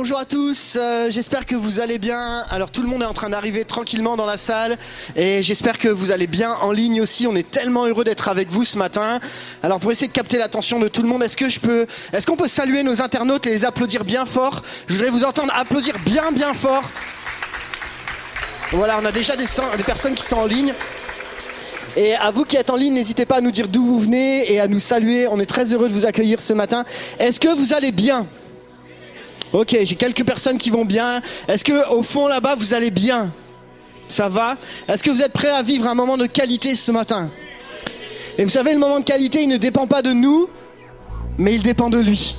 Bonjour à tous, euh, j'espère que vous allez bien. Alors tout le monde est en train d'arriver tranquillement dans la salle et j'espère que vous allez bien en ligne aussi. On est tellement heureux d'être avec vous ce matin. Alors pour essayer de capter l'attention de tout le monde, est-ce que je peux est-ce qu'on peut saluer nos internautes et les applaudir bien fort? Je voudrais vous entendre applaudir bien bien fort. Voilà, on a déjà des, des personnes qui sont en ligne. Et à vous qui êtes en ligne, n'hésitez pas à nous dire d'où vous venez et à nous saluer. On est très heureux de vous accueillir ce matin. Est-ce que vous allez bien? Ok, j'ai quelques personnes qui vont bien. Est-ce que au fond là-bas vous allez bien? Ça va? Est-ce que vous êtes prêts à vivre un moment de qualité ce matin? Et vous savez, le moment de qualité, il ne dépend pas de nous, mais il dépend de lui.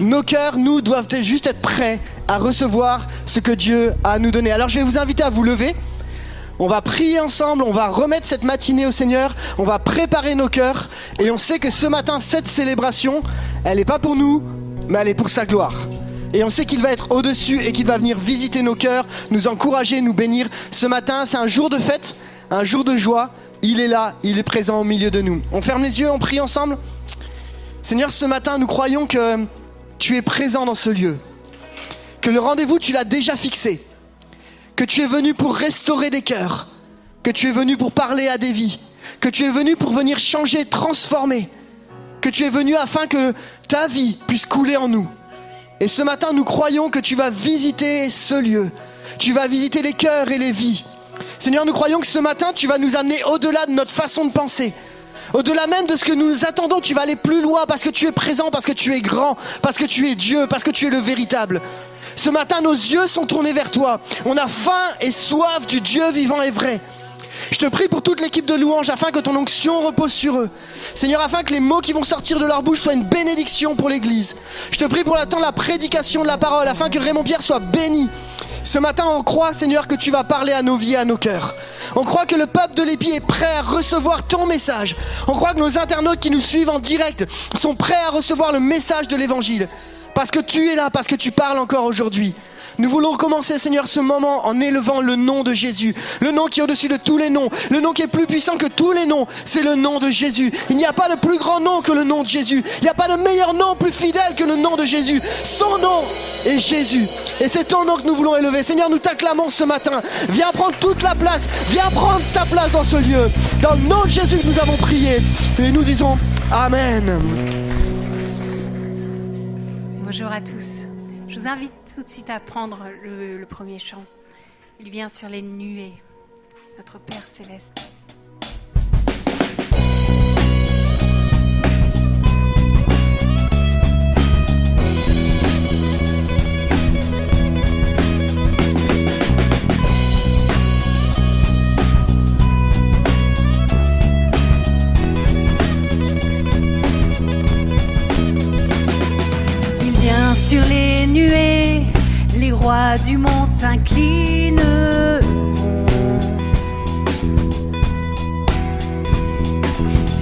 Nos cœurs, nous, doivent juste être prêts à recevoir ce que Dieu a à nous donner. Alors je vais vous inviter à vous lever. On va prier ensemble, on va remettre cette matinée au Seigneur, on va préparer nos cœurs et on sait que ce matin, cette célébration, elle n'est pas pour nous, mais elle est pour sa gloire. Et on sait qu'il va être au-dessus et qu'il va venir visiter nos cœurs, nous encourager, nous bénir. Ce matin, c'est un jour de fête, un jour de joie. Il est là, il est présent au milieu de nous. On ferme les yeux, on prie ensemble. Seigneur, ce matin, nous croyons que tu es présent dans ce lieu. Que le rendez-vous, tu l'as déjà fixé. Que tu es venu pour restaurer des cœurs. Que tu es venu pour parler à des vies. Que tu es venu pour venir changer, transformer. Que tu es venu afin que ta vie puisse couler en nous. Et ce matin, nous croyons que tu vas visiter ce lieu. Tu vas visiter les cœurs et les vies. Seigneur, nous croyons que ce matin, tu vas nous amener au-delà de notre façon de penser. Au-delà même de ce que nous attendons, tu vas aller plus loin parce que tu es présent, parce que tu es grand, parce que tu es Dieu, parce que tu es le véritable. Ce matin, nos yeux sont tournés vers toi. On a faim et soif du Dieu vivant et vrai. Je te prie pour toute l'équipe de louanges afin que ton onction repose sur eux. Seigneur, afin que les mots qui vont sortir de leur bouche soient une bénédiction pour l'Église. Je te prie pour l'attendre la prédication de la parole afin que Raymond Pierre soit béni. Ce matin, on croit, Seigneur, que tu vas parler à nos vies et à nos cœurs. On croit que le peuple de l'Épi est prêt à recevoir ton message. On croit que nos internautes qui nous suivent en direct sont prêts à recevoir le message de l'Évangile. Parce que tu es là, parce que tu parles encore aujourd'hui. Nous voulons commencer, Seigneur, ce moment en élevant le nom de Jésus. Le nom qui est au-dessus de tous les noms. Le nom qui est plus puissant que tous les noms. C'est le nom de Jésus. Il n'y a pas de plus grand nom que le nom de Jésus. Il n'y a pas de meilleur nom plus fidèle que le nom de Jésus. Son nom est Jésus. Et c'est ton nom que nous voulons élever. Seigneur, nous t'acclamons ce matin. Viens prendre toute la place. Viens prendre ta place dans ce lieu. Dans le nom de Jésus nous avons prié. Et nous disons Amen. Bonjour à tous. Je vous invite tout de suite à prendre le, premier chant. Il vient sur les nuées, notre Père céleste.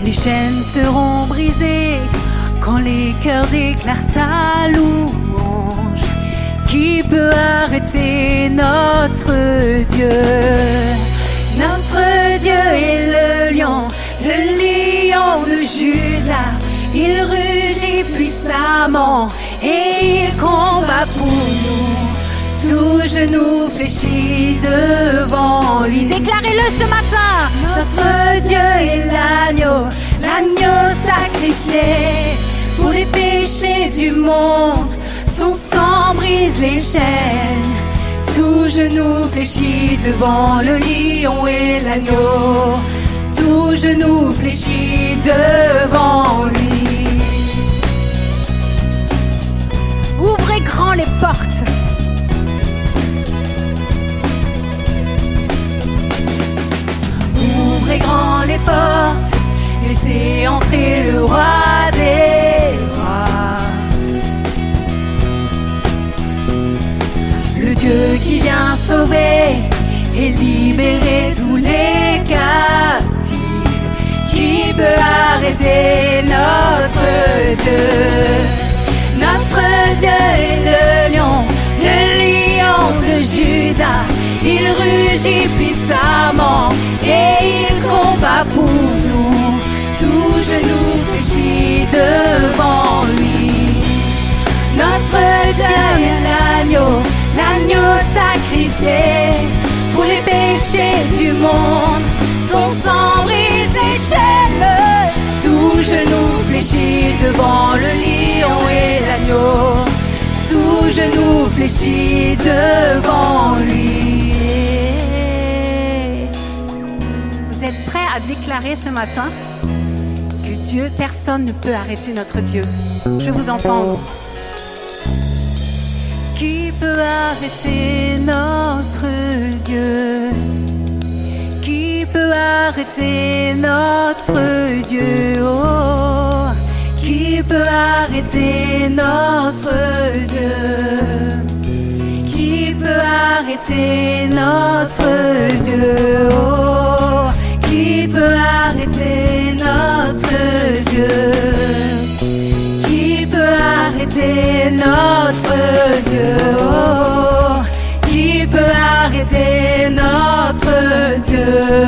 Les chaînes seront brisées quand les cœurs déclarent sa louange. Qui peut arrêter notre Dieu Notre Dieu est le lion, le lion de Judas. Il rugit puissamment et il combat pour nous. Tout genou fléchit devant lui. Déclarez-le ce matin. Notre Dieu est l'agneau, l'agneau sacrifié pour les péchés du monde. Son sang brise les chaînes. Tout genou fléchit devant le lion et l'agneau. Tout genou fléchit devant lui. Ouvrez grand les portes. Les portes. Laissez entrer le roi des rois. Le Dieu qui vient sauver et libérer tous les captifs. Qui peut arrêter notre Dieu? Notre Dieu est le lion, le lion de Judas. Il rugit puissamment et il combat pour nous. Tout genou fléchit devant lui. Notre dernier l'agneau, l'agneau sacrifié pour les péchés du monde. Son sang brise les chaînes. Tout genou fléchit devant le lion et l'agneau. Tout genou fléchit devant lui. ce matin que Dieu, personne ne peut arrêter notre Dieu. Je vous entends. Qui peut arrêter notre Dieu? Qui peut arrêter notre Dieu? Oh, Qui peut arrêter notre Dieu? Qui peut arrêter notre Dieu? Oh. Qui peut arrêter notre Dieu? Qui peut arrêter notre Dieu? Oh, oh, oh. Qui peut arrêter notre Dieu?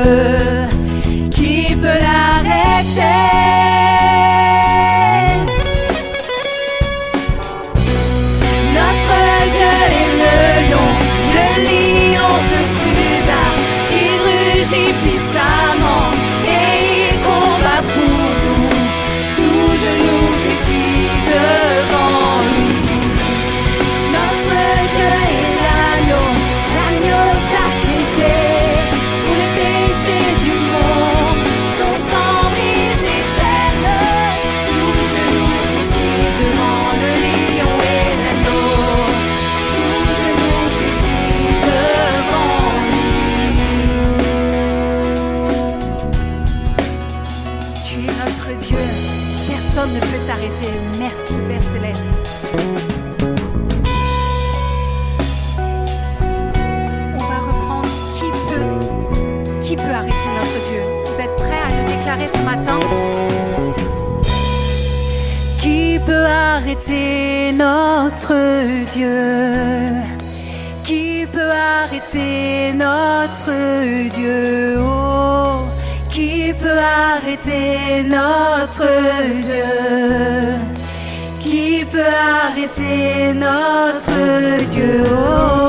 Dieu Qui peut arrêter notre Dieu. Oh, Qui peut arrêter notre Dieu. Qui peut arrêter notre Dieu. Oh,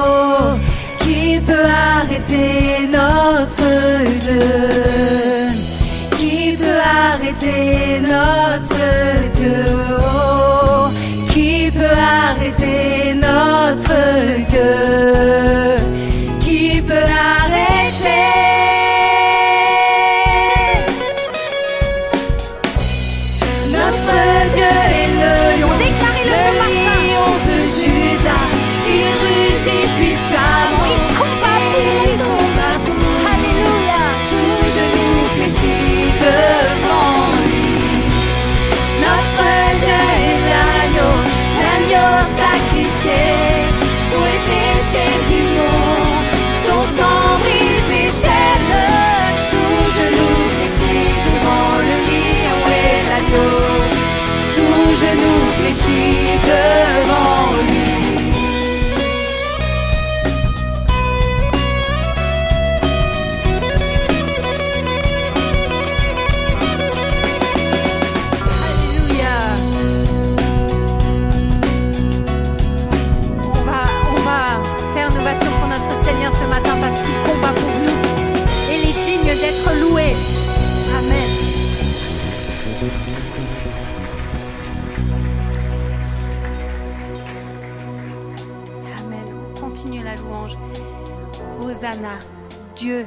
月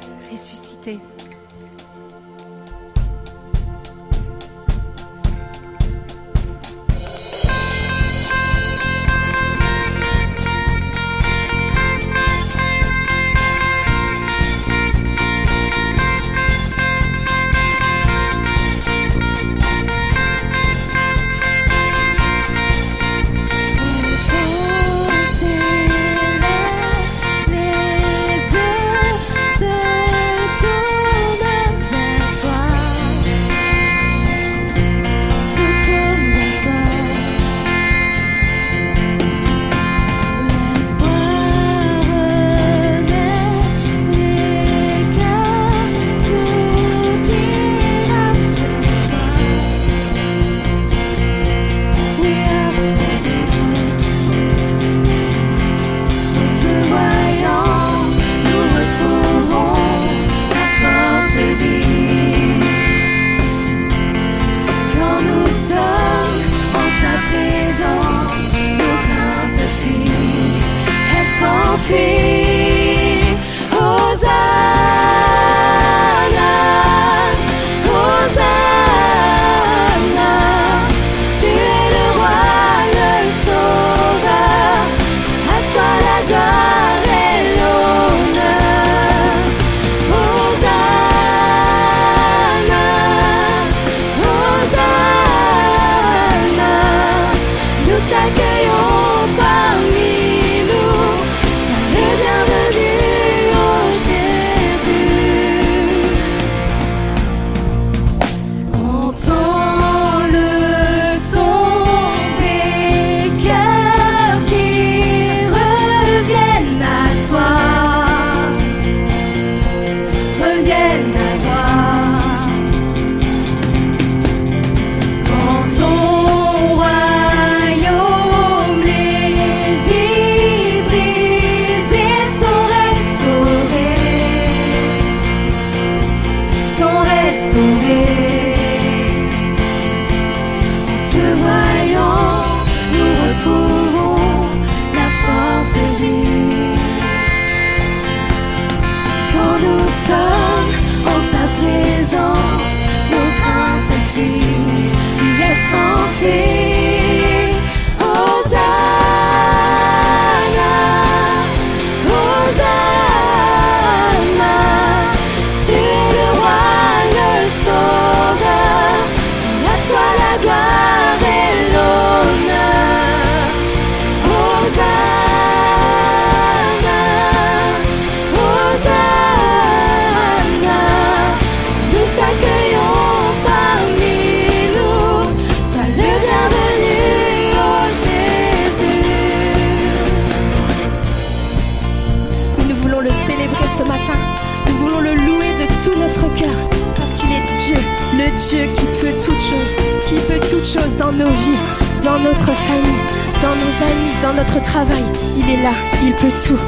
Dieu qui peut toutes choses, qui peut toutes choses dans nos vies, dans notre famille, dans nos amis, dans notre travail. Il est là, il peut tout.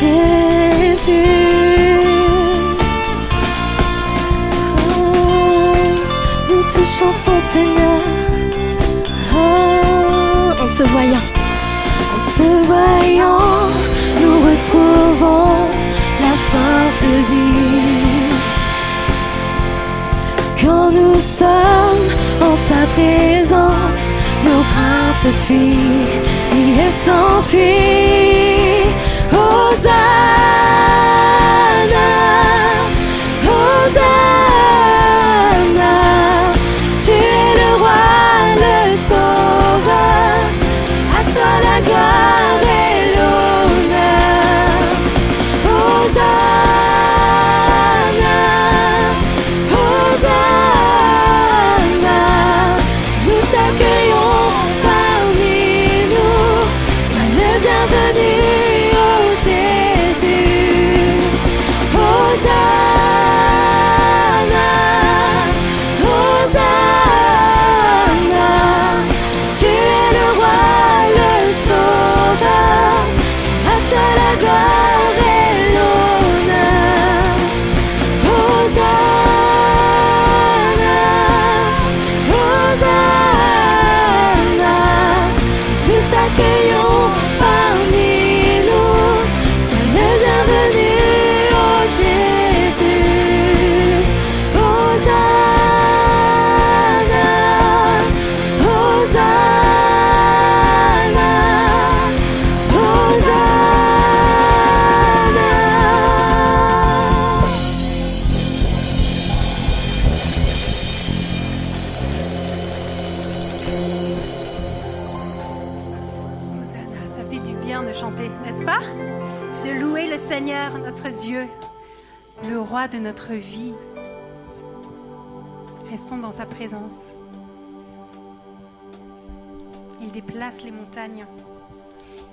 Jésus, oh, nous te chantons Seigneur, oh, en te voyant, en te voyant, nous retrouvons force de vivre. Quand nous sommes en ta présence, nos craintes fuient et elles s'enfuient. Hosanna.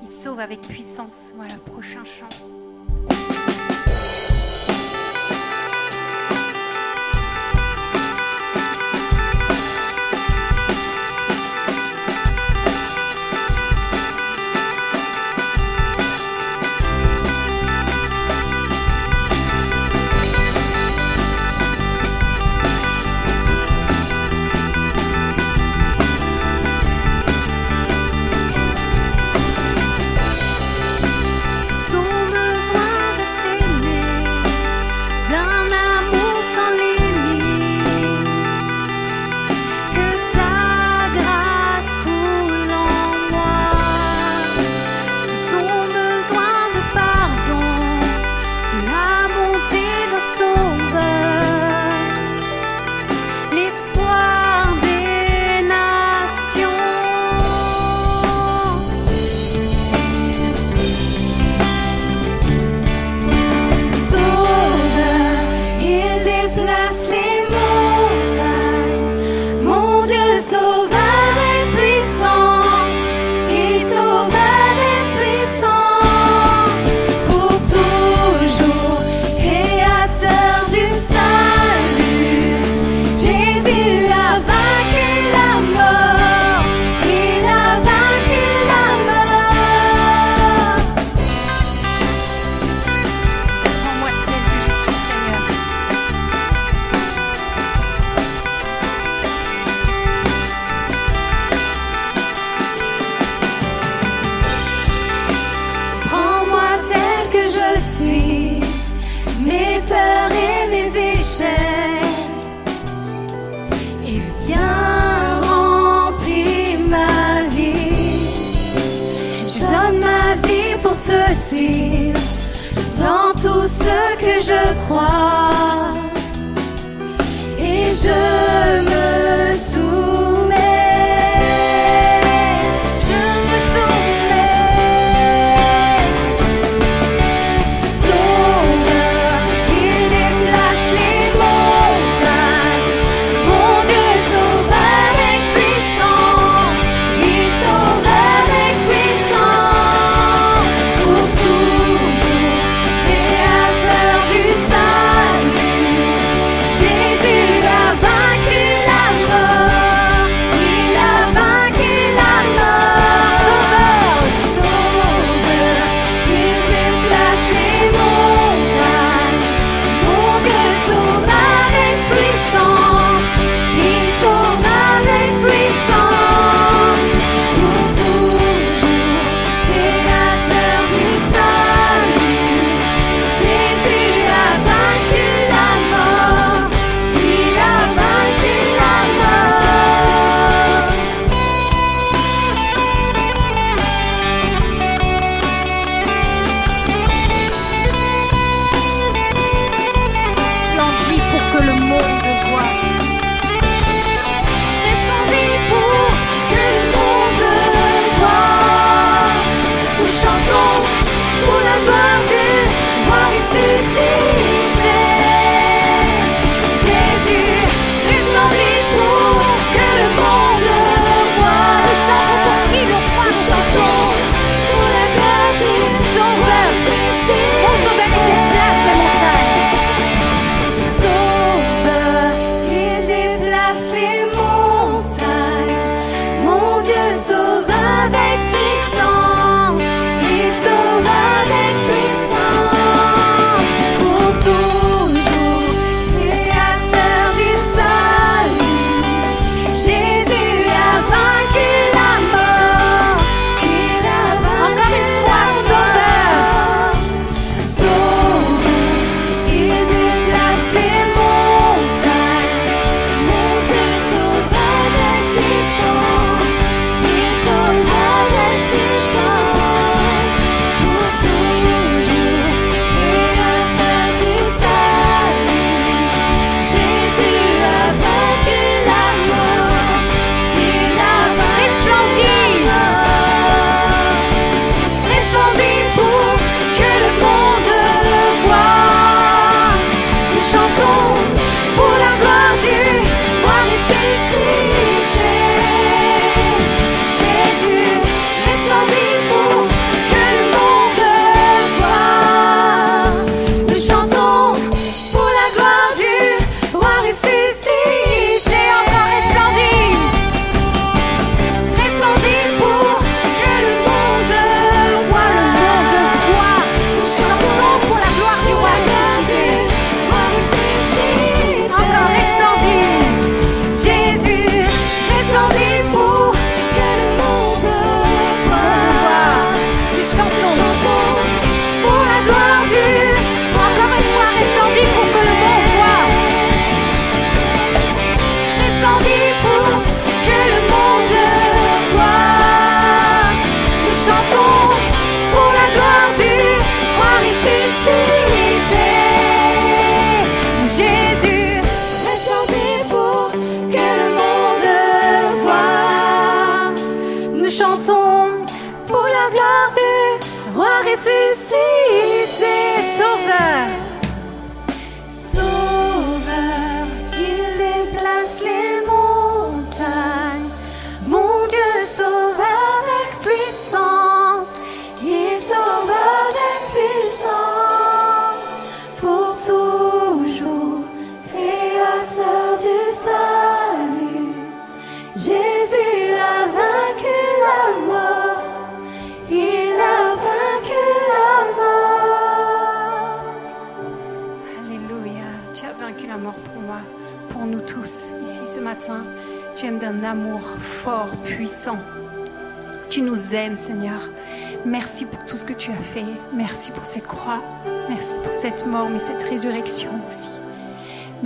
Il sauve avec puissance. Voilà, prochain chant.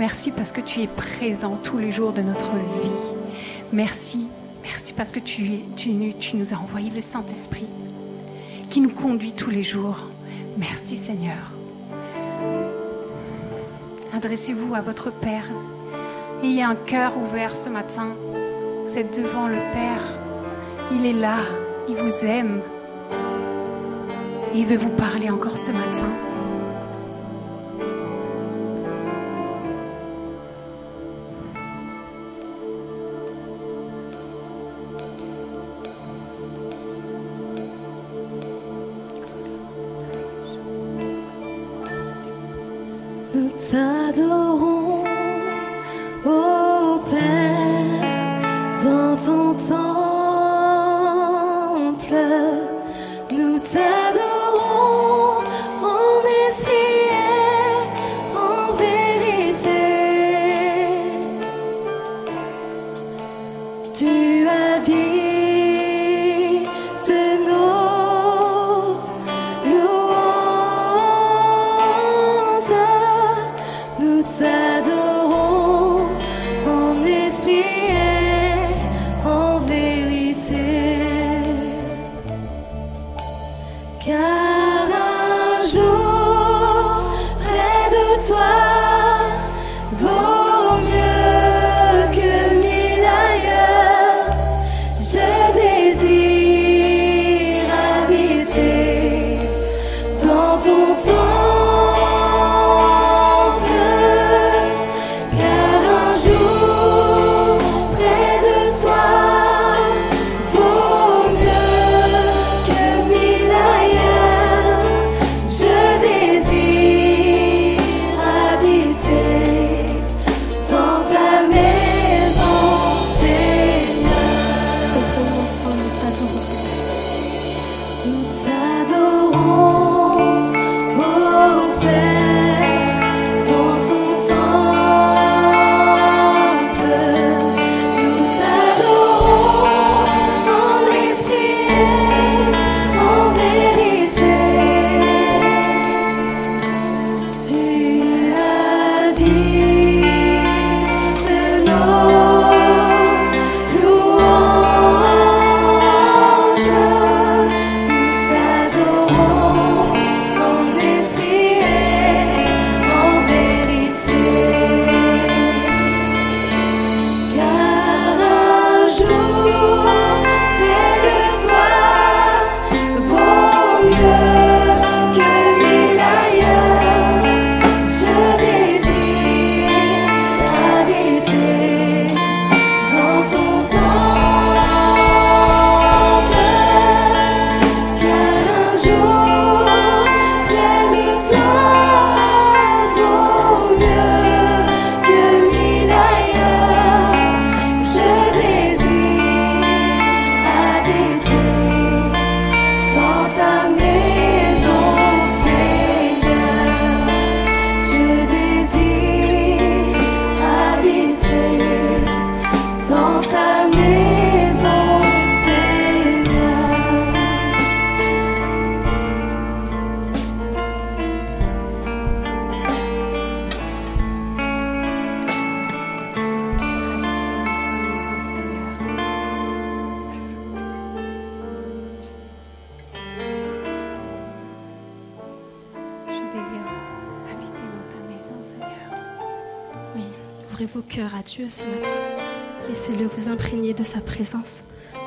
Merci parce que tu es présent tous les jours de notre vie. Merci, merci parce que tu, nous as envoyé le Saint-Esprit qui nous conduit tous les jours. Merci Seigneur. Adressez-vous à votre Père. Ayez un cœur ouvert ce matin. Vous êtes devant le Père. Il est là. Il vous aime. Et il veut vous parler encore ce matin.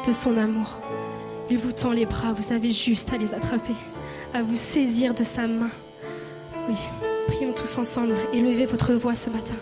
de son amour. Il vous tend les bras, vous avez juste à les attraper, à vous saisir de sa main. Oui, prions tous ensemble, élevez votre voix ce matin.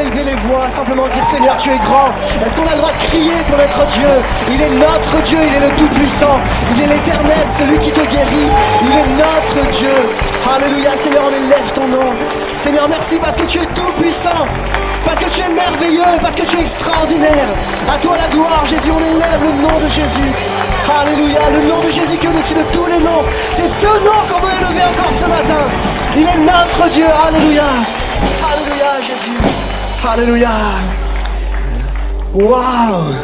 Élever les voix, simplement dire Seigneur, tu es grand Est-ce qu'on a le droit de crier pour notre Dieu? Il est notre Dieu, il est le Tout-Puissant, il est l'éternel, celui qui te guérit, il est notre Dieu. Alléluia, Seigneur, on élève ton nom. Seigneur, merci parce que tu es Tout-Puissant, parce que tu es merveilleux, parce que tu es extraordinaire. À toi la gloire, Jésus, on élève le nom de Jésus. Alléluia, le nom de Jésus qui est au-dessus de tous les noms. C'est ce nom qu'on veut élever encore ce matin. Il est notre Dieu. Alléluia. Alléluia, Jésus. Alléluia. Waouh.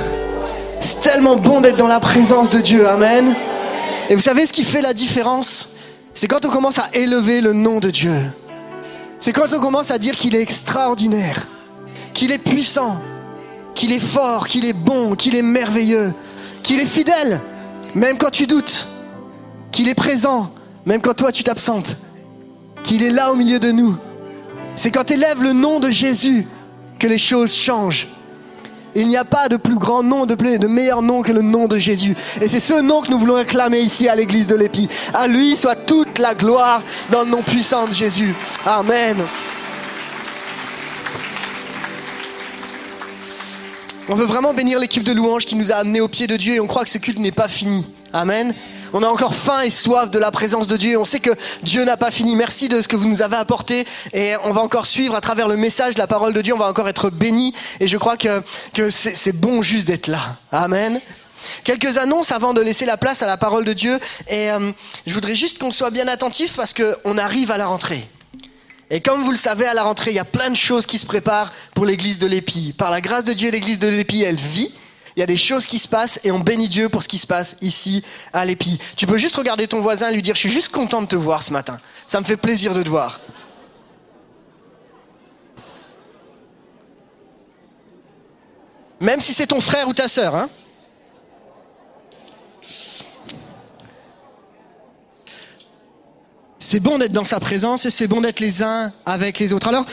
C'est tellement bon d'être dans la présence de Dieu. Amen. Et vous savez ce qui fait la différence? C'est quand on commence à élever le nom de Dieu. C'est quand on commence à dire qu'il est extraordinaire, qu'il est puissant, qu'il est fort, qu'il est bon, qu'il est merveilleux, qu'il est fidèle, même quand tu doutes, qu'il est présent, même quand toi tu t'absentes, qu'il est là au milieu de nous. C'est quand tu élèves le nom de Jésus les choses changent. Il n'y a pas de plus grand nom, de, plus, de meilleur nom que le nom de Jésus. Et c'est ce nom que nous voulons acclamer ici à l'église de l'Épi. À lui soit toute la gloire dans le nom puissant de Jésus. Amen. On veut vraiment bénir l'équipe de louanges qui nous a amenés au pied de Dieu et on croit que ce culte n'est pas fini. Amen. On a encore faim et soif de la présence de Dieu. On sait que Dieu n'a pas fini. Merci de ce que vous nous avez apporté. Et on va encore suivre à travers le message, la parole de Dieu. On va encore être bénis. Et je crois que, que c'est c'est bon juste d'être là. Amen. Quelques annonces avant de laisser la place à la parole de Dieu. Et euh, je voudrais juste qu'on soit bien attentif parce qu'on arrive à la rentrée. Et comme vous le savez, à la rentrée, il y a plein de choses qui se préparent pour l'église de l'Épi. Par la grâce de Dieu, l'église de l'Épi, elle vit. Il y a des choses qui se passent et on bénit Dieu pour ce qui se passe ici à l'Épi. Tu peux juste regarder ton voisin et lui dire, je suis juste content de te voir ce matin. Ça me fait plaisir de te voir. Même si c'est ton frère ou ta sœur, hein. C'est bon d'être dans sa présence et c'est bon d'être les uns avec les autres. Alors,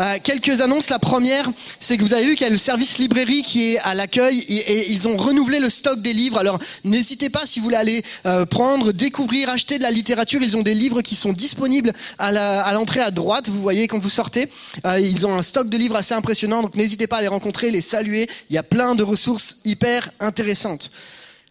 euh, quelques annonces. La première, c'est que vous avez vu qu'il y a le service librairie qui est à l'accueil et, ils ont renouvelé le stock des livres. Alors, n'hésitez pas si vous voulez aller euh, prendre, découvrir, acheter de la littérature. Ils ont des livres qui sont disponibles à la- à l'entrée à, droite. Vous voyez quand vous sortez, Euh, ils ont un stock de livres assez impressionnant. Donc, n'hésitez pas à les rencontrer, les saluer. Il y a plein de ressources hyper intéressantes.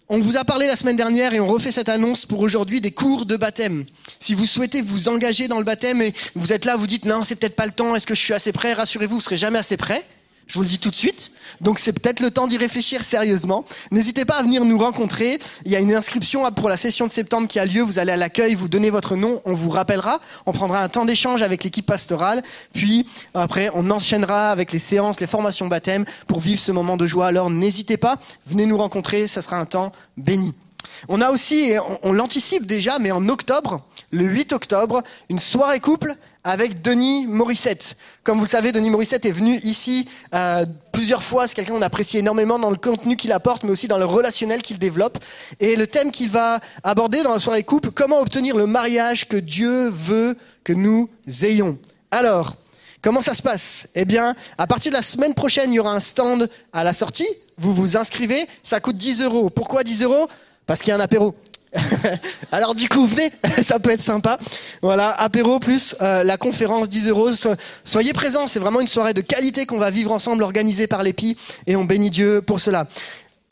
On vous a parlé la semaine dernière et on refait cette annonce pour aujourd'hui des cours de baptême. Si vous souhaitez vous engager dans le baptême et vous êtes là, vous dites non, c'est peut-être pas le temps, est-ce que je suis assez prêt? Rassurez-vous, vous serez jamais assez prêt. Je vous le dis tout de suite. Donc c'est peut-être le temps d'y réfléchir sérieusement. N'hésitez pas à venir nous rencontrer. Il y a une inscription pour la session de septembre qui a lieu. Vous allez à l'accueil, vous donnez votre nom, on vous rappellera. On prendra un temps d'échange avec l'équipe pastorale. Puis après, on enchaînera avec les séances, les formations baptême pour vivre ce moment de joie. Alors n'hésitez pas, venez nous rencontrer. Ça sera un temps béni. On a aussi, on, on l'anticipe déjà, mais en octobre, le 8 octobre, une soirée couple avec Denis Morissette. Comme vous le savez, Denis Morissette est venu ici euh, plusieurs fois. C'est quelqu'un qu'on apprécie énormément dans le contenu qu'il apporte, mais aussi dans le relationnel qu'il développe. Et le thème qu'il va aborder dans la soirée couple, comment obtenir le mariage que Dieu veut que nous ayons. Alors, Comment ça se passe? Eh bien, à partir de la semaine prochaine, il y aura un stand à la sortie. Vous vous inscrivez, ça coûte 10 euros. Pourquoi 10 euros? Parce qu'il y a un apéro. Alors du coup, venez, ça peut être sympa. Voilà, apéro plus euh, la conférence 10 euros. So- Soyez présents, c'est vraiment une soirée de qualité qu'on va vivre ensemble, organisée par l'EPI, et on bénit Dieu pour cela.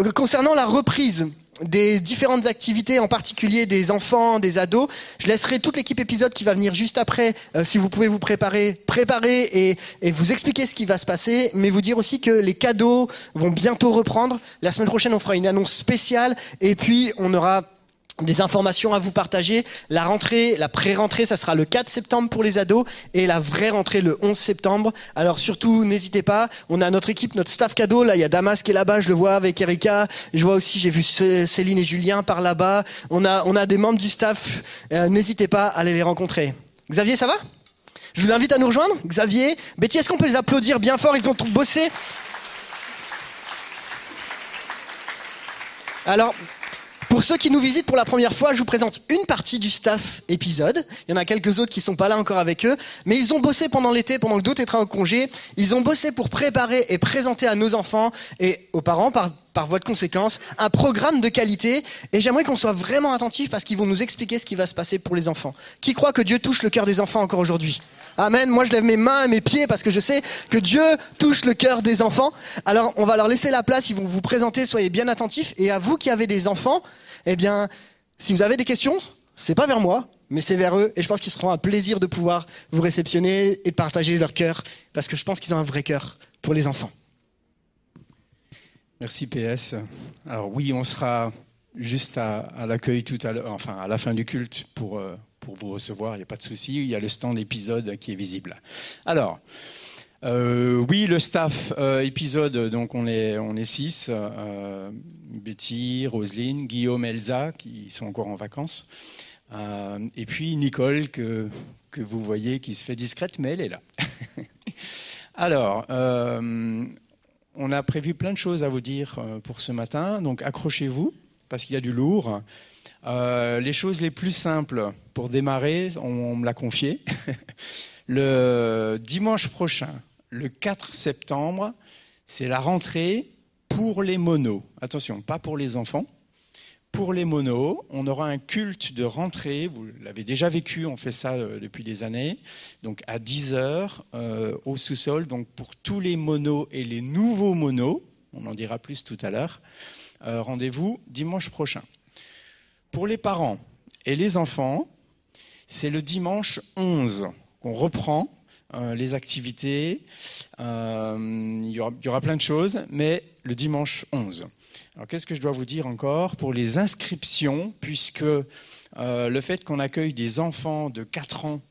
Euh, Concernant la reprise des différentes activités, en particulier des enfants, des ados, je laisserai toute l'équipe épisode qui va venir juste après, euh, si vous pouvez vous préparer, préparer et, et vous expliquer ce qui va se passer, mais vous dire aussi que les cadeaux vont bientôt reprendre. La semaine prochaine, on fera une annonce spéciale, et puis on aura des informations à vous partager. La rentrée, la pré-rentrée, ça sera le 4 septembre pour les ados et la vraie rentrée le 11 septembre. Alors surtout, n'hésitez pas. On a notre équipe, notre staff cadeau. Là, il y a Damas qui est là-bas. Je le vois avec Erika. Je vois aussi, j'ai vu Céline et Julien par là-bas. On a, on a des membres du staff. Euh, n'hésitez pas à aller les rencontrer. Xavier, ça va? Je vous invite à nous rejoindre. Xavier, Betty, est-ce qu'on peut les applaudir bien fort? Ils ont bossé. Alors, pour ceux qui nous visitent pour la première fois, je vous présente une partie du staff épisode. Il y en a quelques autres qui sont pas là encore avec eux, mais ils ont bossé pendant l'été, pendant que d'autres étaient en congé. Ils ont bossé pour préparer et présenter à nos enfants et aux parents par, par voie de conséquence un programme de qualité. Et j'aimerais qu'on soit vraiment attentif parce qu'ils vont nous expliquer ce qui va se passer pour les enfants. Qui croit que Dieu touche le cœur des enfants encore aujourd'hui? Amen. Moi, je lève mes mains et mes pieds parce que je sais que Dieu touche le cœur des enfants. Alors, on va leur laisser la place. Ils vont vous présenter. Soyez bien attentifs. Et à vous qui avez des enfants, eh bien, si vous avez des questions, c'est pas vers moi, mais c'est vers eux. Et je pense qu'ils seront un plaisir de pouvoir vous réceptionner et de partager leur cœur parce que je pense qu'ils ont un vrai cœur pour les enfants. Merci PS. Alors oui, on sera juste à, l'accueil tout à l'heure, enfin à la fin du culte pour. Euh, pour vous recevoir, il n'y a pas de souci. Il y a le stand épisode qui est visible. Alors, euh, oui, le staff euh, épisode, donc on est, on six. Euh, Betty, Roselyne, Guillaume, Elsa, qui sont encore en vacances. et puis Nicole, que, vous voyez, qui se fait discrète, mais elle est là. Alors, on a prévu plein de choses à vous dire pour ce matin, donc accrochez-vous, parce qu'il y a du lourd. Les choses les plus simples pour démarrer, on, me l'a confié. le dimanche prochain, le 4 septembre, c'est la rentrée pour les monos. Attention, pas pour les enfants. Pour les monos, on aura un culte de rentrée. Vous l'avez déjà vécu, on fait ça euh, depuis des années. Donc à 10 heures euh, au sous-sol. Donc pour tous les monos et les nouveaux monos, on en dira plus tout à l'heure. Rendez-vous dimanche prochain. Pour les parents et les enfants, c'est le dimanche 11 qu'on reprend euh, les activités. Euh, il, y aura, plein de choses, mais le dimanche 11. Alors qu'est-ce que je dois vous dire encore pour les inscriptions, puisque euh, le fait qu'on accueille des enfants de 4 ans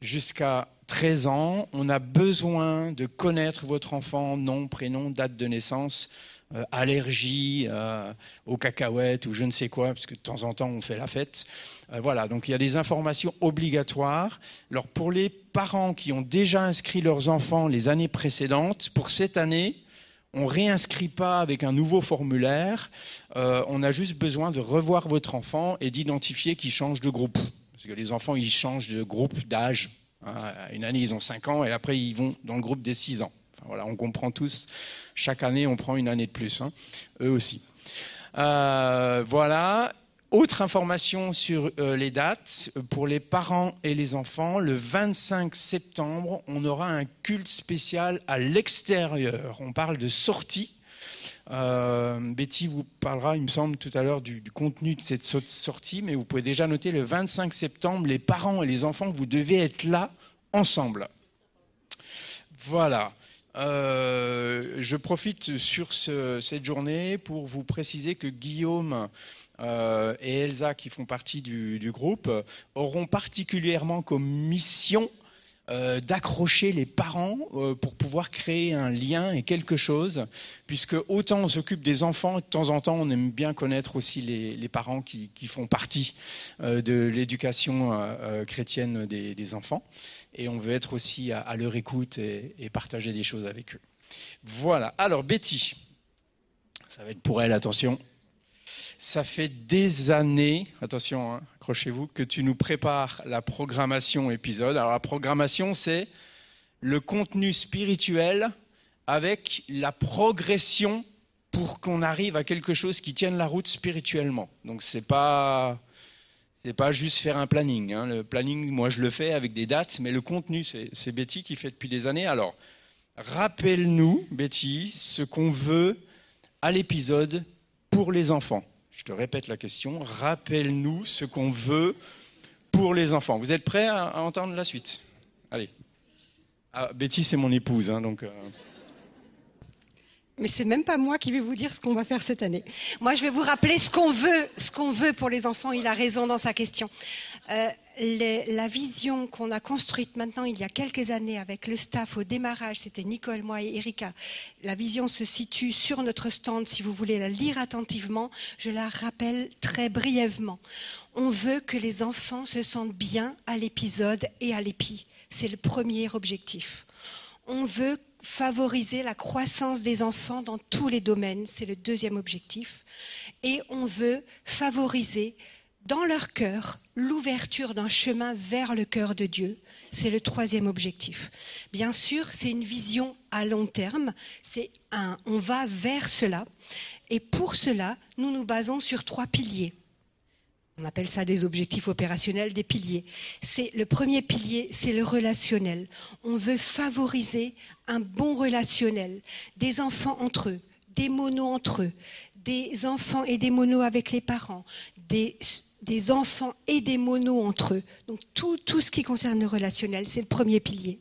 jusqu'à 13 ans, on a besoin de connaître votre enfant, nom, prénom, date de naissance, euh, allergie euh, aux cacahuètes ou je ne sais quoi, parce que de temps en temps on fait la fête. Euh, voilà, donc il y a des informations obligatoires. Alors pour les parents qui ont déjà inscrit leurs enfants les années précédentes, pour cette année, on réinscrit pas avec un nouveau formulaire, on a juste besoin de revoir votre enfant et d'identifier qu'il change de groupe. Parce que les enfants, ils changent de groupe d'âge. Hein. Une année, ils ont 5 ans et après, ils vont dans le groupe des 6 ans. Voilà, on comprend tous chaque année, on prend une année de plus, hein. eux aussi. Euh, voilà. Autre information sur euh, les dates, pour les parents et les enfants, le 25 septembre, on aura un culte spécial à l'extérieur. On parle de sortie. Euh, Betty vous parlera, il me semble, tout à l'heure du, du, contenu de cette sortie, mais vous pouvez déjà noter le 25 septembre, les parents et les enfants, vous devez être là ensemble. Voilà. Euh, je profite sur cette journée pour vous préciser que Guillaume euh, et Elsa, qui font partie du, groupe, auront particulièrement comme mission euh, d'accrocher les parents pour pouvoir créer un lien et quelque chose, puisque autant on s'occupe des enfants, de temps en temps on aime bien connaître aussi les, parents qui, font partie de l'éducation chrétienne des enfants et on veut être aussi à, leur écoute et, partager des choses avec eux. Voilà. Alors, Betty, ça va être pour elle, attention. Ça fait des années, attention, hein, accrochez-vous, que tu nous prépares la programmation épisode. Alors, la programmation, c'est le contenu spirituel avec la progression pour qu'on arrive à quelque chose qui tienne la route spirituellement. Donc, c'est pas n'est pas juste faire un planning. Hein. Le planning, moi, je le fais avec des dates, mais le contenu, c'est Betty qui fait depuis des années. Alors, rappelle-nous, Betty, ce qu'on veut à l'épisode pour les enfants. Je te répète la question. Rappelle-nous ce qu'on veut pour les enfants. Vous êtes prêts à, entendre la suite? Allez. Ah, Betty, c'est mon épouse, hein, donc. Euh. Mais c'est même pas moi qui vais vous dire ce qu'on va faire cette année. Moi, je vais vous rappeler ce qu'on veut, ce qu'on veut pour les enfants. Il a raison dans sa question. Euh, les, la vision qu'on a construite maintenant il y a quelques années avec le staff au démarrage, c'était Nicole, moi et Erika. La vision se situe sur notre stand. Si vous voulez la lire attentivement, je la rappelle très brièvement. On veut que les enfants se sentent bien à l'épisode et à l'épi. C'est le premier objectif. On veut favoriser la croissance des enfants dans tous les domaines, c'est le deuxième objectif. Et on veut favoriser dans leur cœur l'ouverture d'un chemin vers le cœur de Dieu, c'est le troisième objectif. Bien sûr, c'est une vision à long terme, on va vers cela et pour cela, nous nous basons sur trois piliers. On appelle ça des objectifs opérationnels, des piliers. C'est le premier pilier, c'est le relationnel. On veut favoriser un bon relationnel, des enfants entre eux, des monos entre eux, des enfants et des monos avec les parents, des, enfants et des monos entre eux. Donc tout ce qui concerne le relationnel, c'est le premier pilier.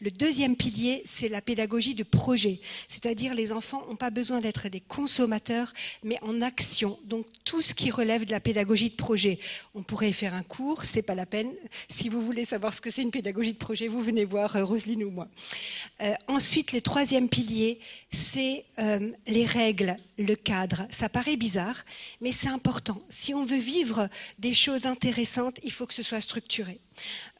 Le deuxième pilier, c'est la pédagogie de projet, c'est-à-dire les enfants n'ont pas besoin d'être des consommateurs, mais en action. Donc tout ce qui relève de la pédagogie de projet, on pourrait faire un cours, c'est pas la peine. Si vous voulez savoir ce que c'est une pédagogie de projet, vous venez voir euh, Roselyne ou moi. Euh, ensuite, le troisième pilier, c'est euh, les règles, le cadre. Ça paraît bizarre, mais c'est important. Si on veut vivre des choses intéressantes, il faut que ce soit structuré.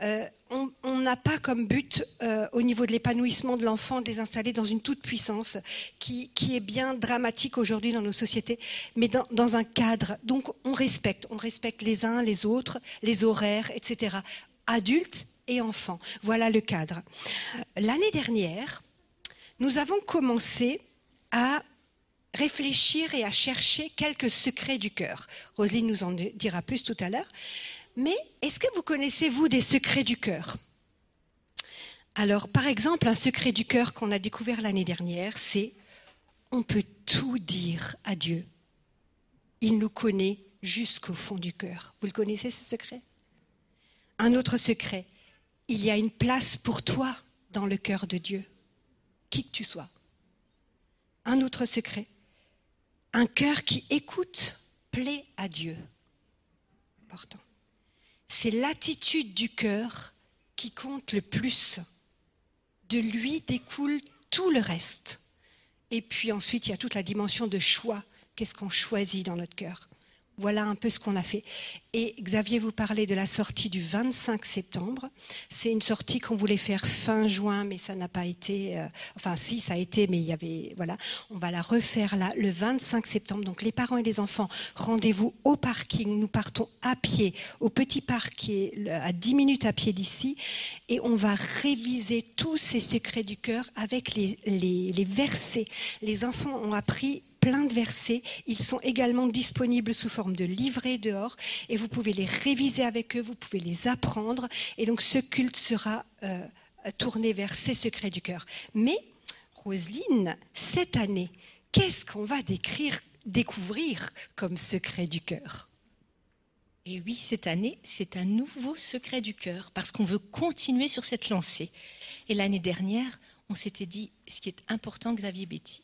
Euh, on n'a pas comme but, euh, au niveau de l'épanouissement de l'enfant, de les installer dans une toute puissance qui, qui est bien dramatique aujourd'hui dans nos sociétés, mais dans, dans, un cadre. Donc on respecte, on respecte les uns, les autres, les horaires, etc. Adultes et enfants. Voilà le cadre. L'année dernière, nous avons commencé à réfléchir et à chercher quelques secrets du cœur. Roselyne nous en dira plus tout à l'heure. Mais est-ce que vous connaissez, vous, des secrets du cœur? Alors, par exemple, un secret du cœur qu'on a découvert l'année dernière, c'est on peut tout dire à Dieu. Il nous connaît jusqu'au fond du cœur. Vous le connaissez, ce secret? Un autre secret, il y a une place pour toi dans le cœur de Dieu, qui que tu sois. Un autre secret, un cœur qui écoute plaît à Dieu. Important c'est l'attitude du cœur qui compte le plus. De lui découle tout le reste. Et puis ensuite, il y a toute la dimension de choix. Qu'est-ce qu'on choisit dans notre cœur? Voilà un peu ce qu'on a fait. Et Xavier vous parlait de la sortie du 25 septembre. C'est une sortie qu'on voulait faire fin juin, mais ça n'a pas été. Euh, enfin, si, ça a été, mais il y avait. Voilà. On va la refaire là le 25 septembre. Donc, les parents et les enfants, rendez-vous au parking. Nous partons à pied, au petit parc à 10 minutes à pied d'ici. Et on va réviser tous ces secrets du cœur avec les versets. Les enfants ont appris plein de versets. Ils sont également disponibles sous forme de livrets dehors et vous pouvez les réviser avec eux, vous pouvez les apprendre. Et donc ce culte sera euh, tourné vers ces secrets du cœur. Mais, Roselyne, cette année, qu'est-ce qu'on va décrire, découvrir comme secret du cœur? Et oui, cette année, c'est un nouveau secret du cœur, parce qu'on veut continuer sur cette lancée. Et l'année dernière, on s'était dit, ce qui est important, Xavier Betty,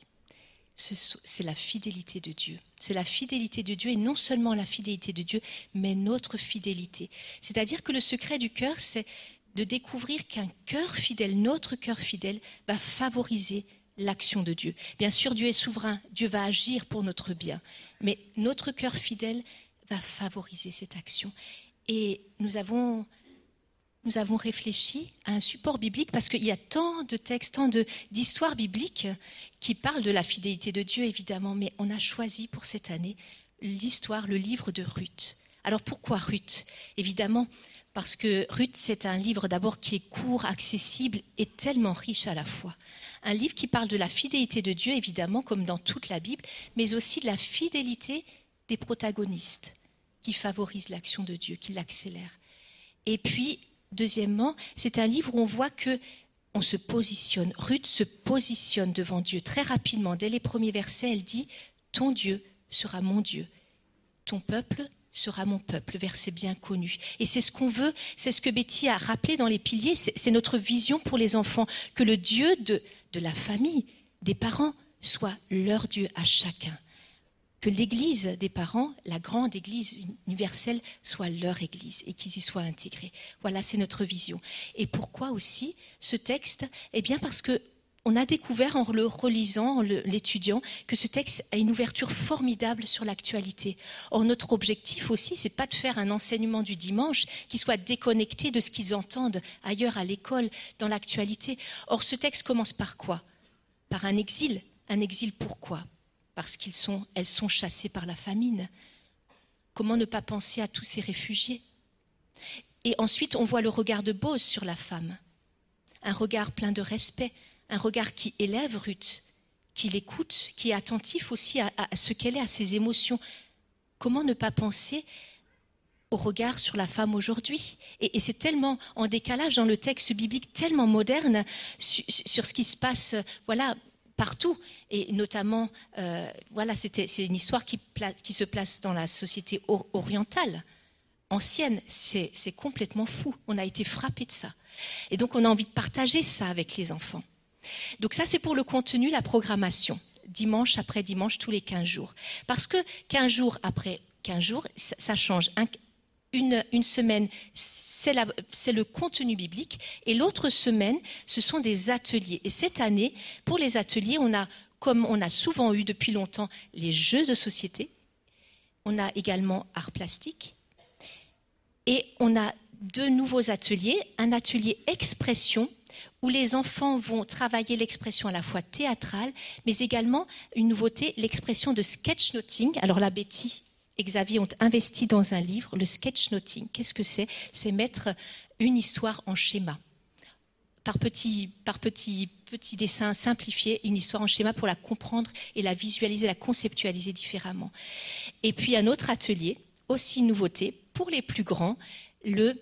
c'est la fidélité de Dieu. C'est la fidélité de Dieu et non seulement la fidélité de Dieu, mais notre fidélité. C'est-à-dire que le secret du cœur, c'est de découvrir qu'un cœur fidèle, notre cœur fidèle, va favoriser l'action de Dieu. Bien sûr, Dieu est souverain, Dieu va agir pour notre bien, mais notre cœur fidèle va favoriser cette action. Et nous avons nous avons réfléchi à un support biblique parce qu'il y a tant de textes, tant d'histoires bibliques qui parlent de la fidélité de Dieu, évidemment, mais on a choisi pour cette année l'histoire, le livre de Ruth. Alors pourquoi Ruth? Évidemment, parce que Ruth, c'est un livre d'abord qui est court, accessible et tellement riche à la fois. Un livre qui parle de la fidélité de Dieu, évidemment, comme dans toute la Bible, mais aussi de la fidélité des protagonistes qui favorisent l'action de Dieu, qui l'accélèrent. Et puis, Deuxièmement, c'est un livre où on voit que on se positionne. Ruth se positionne devant Dieu très rapidement. Dès les premiers versets, elle dit Ton Dieu sera mon Dieu. Ton peuple sera mon peuple, verset bien connu. Et c'est ce qu'on veut, c'est ce que Betty a rappelé dans les piliers, c'est notre vision pour les enfants, que le Dieu de, de la famille, des parents, soit leur Dieu à chacun. Que l'Église des parents, la grande Église universelle, soit leur Église et qu'ils y soient intégrés. Voilà, c'est notre vision. Et pourquoi aussi ce texte? Eh bien parce que on a découvert en le relisant, en l'étudiant, que ce texte a une ouverture formidable sur l'actualité. Or, notre objectif aussi, c'est pas de faire un enseignement du dimanche qui soit déconnecté de ce qu'ils entendent ailleurs à l'école, dans l'actualité. Or, ce texte commence par quoi? Par un exil. Un exil pourquoi? Parce qu'ils sont, elles sont chassées par la famine. Comment ne pas penser à tous ces réfugiés? Et ensuite, on voit le regard de Bose sur la femme. Un regard plein de respect, un regard qui élève Ruth, qui l'écoute, qui est attentif aussi à, ce qu'elle est, à ses émotions. Comment ne pas penser au regard sur la femme aujourd'hui? Et, c'est tellement en décalage dans le texte biblique, tellement moderne sur, ce qui se passe, voilà, partout, et notamment, euh, voilà, c'est une histoire qui, se place dans la société orientale ancienne, c'est complètement fou. On a été frappé de ça. Et donc, on a envie de partager ça avec les enfants. Donc ça, c'est pour le contenu, la programmation, dimanche après dimanche, tous les 15 jours. Parce que 15 jours après 15 jours, ça, change. Une, semaine, c'est le contenu biblique, et l'autre semaine, ce sont des ateliers. Et cette année, pour les ateliers, on a, comme on a souvent eu depuis longtemps, les jeux de société, on a également art plastique, et on a deux nouveaux ateliers, un atelier expression où les enfants vont travailler l'expression à la fois théâtrale, mais également une nouveauté, l'expression de sketchnoting. Alors la Betty et Xavier ont investi dans un livre, le sketchnoting. Qu'est-ce que c'est? C'est mettre une histoire en schéma. Par petits par petit, petit dessins simplifiés, une histoire en schéma pour la comprendre et la visualiser, la conceptualiser différemment. Et puis un autre atelier, aussi une nouveauté, pour les plus grands, le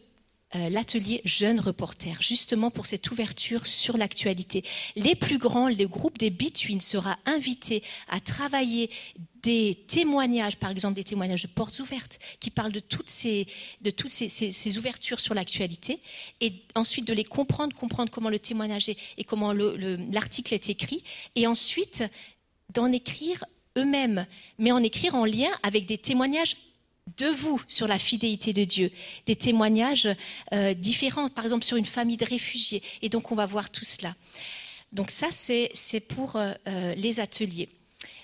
l'atelier Jeunes Reporters, justement pour cette ouverture sur l'actualité. Les plus grands, le groupe des Between sera invité à travailler des témoignages, par exemple des témoignages de portes ouvertes, qui parlent de toutes ces, de toutes ces, ouvertures sur l'actualité, et ensuite de les comprendre, comprendre comment le témoignage est et comment l'article est écrit, et ensuite d'en écrire eux-mêmes, mais en écrire en lien avec des témoignages de vous sur la fidélité de Dieu, des témoignages euh, différents, par exemple sur une famille de réfugiés. Et donc on va voir tout cela. Donc ça, c'est pour euh, euh, les ateliers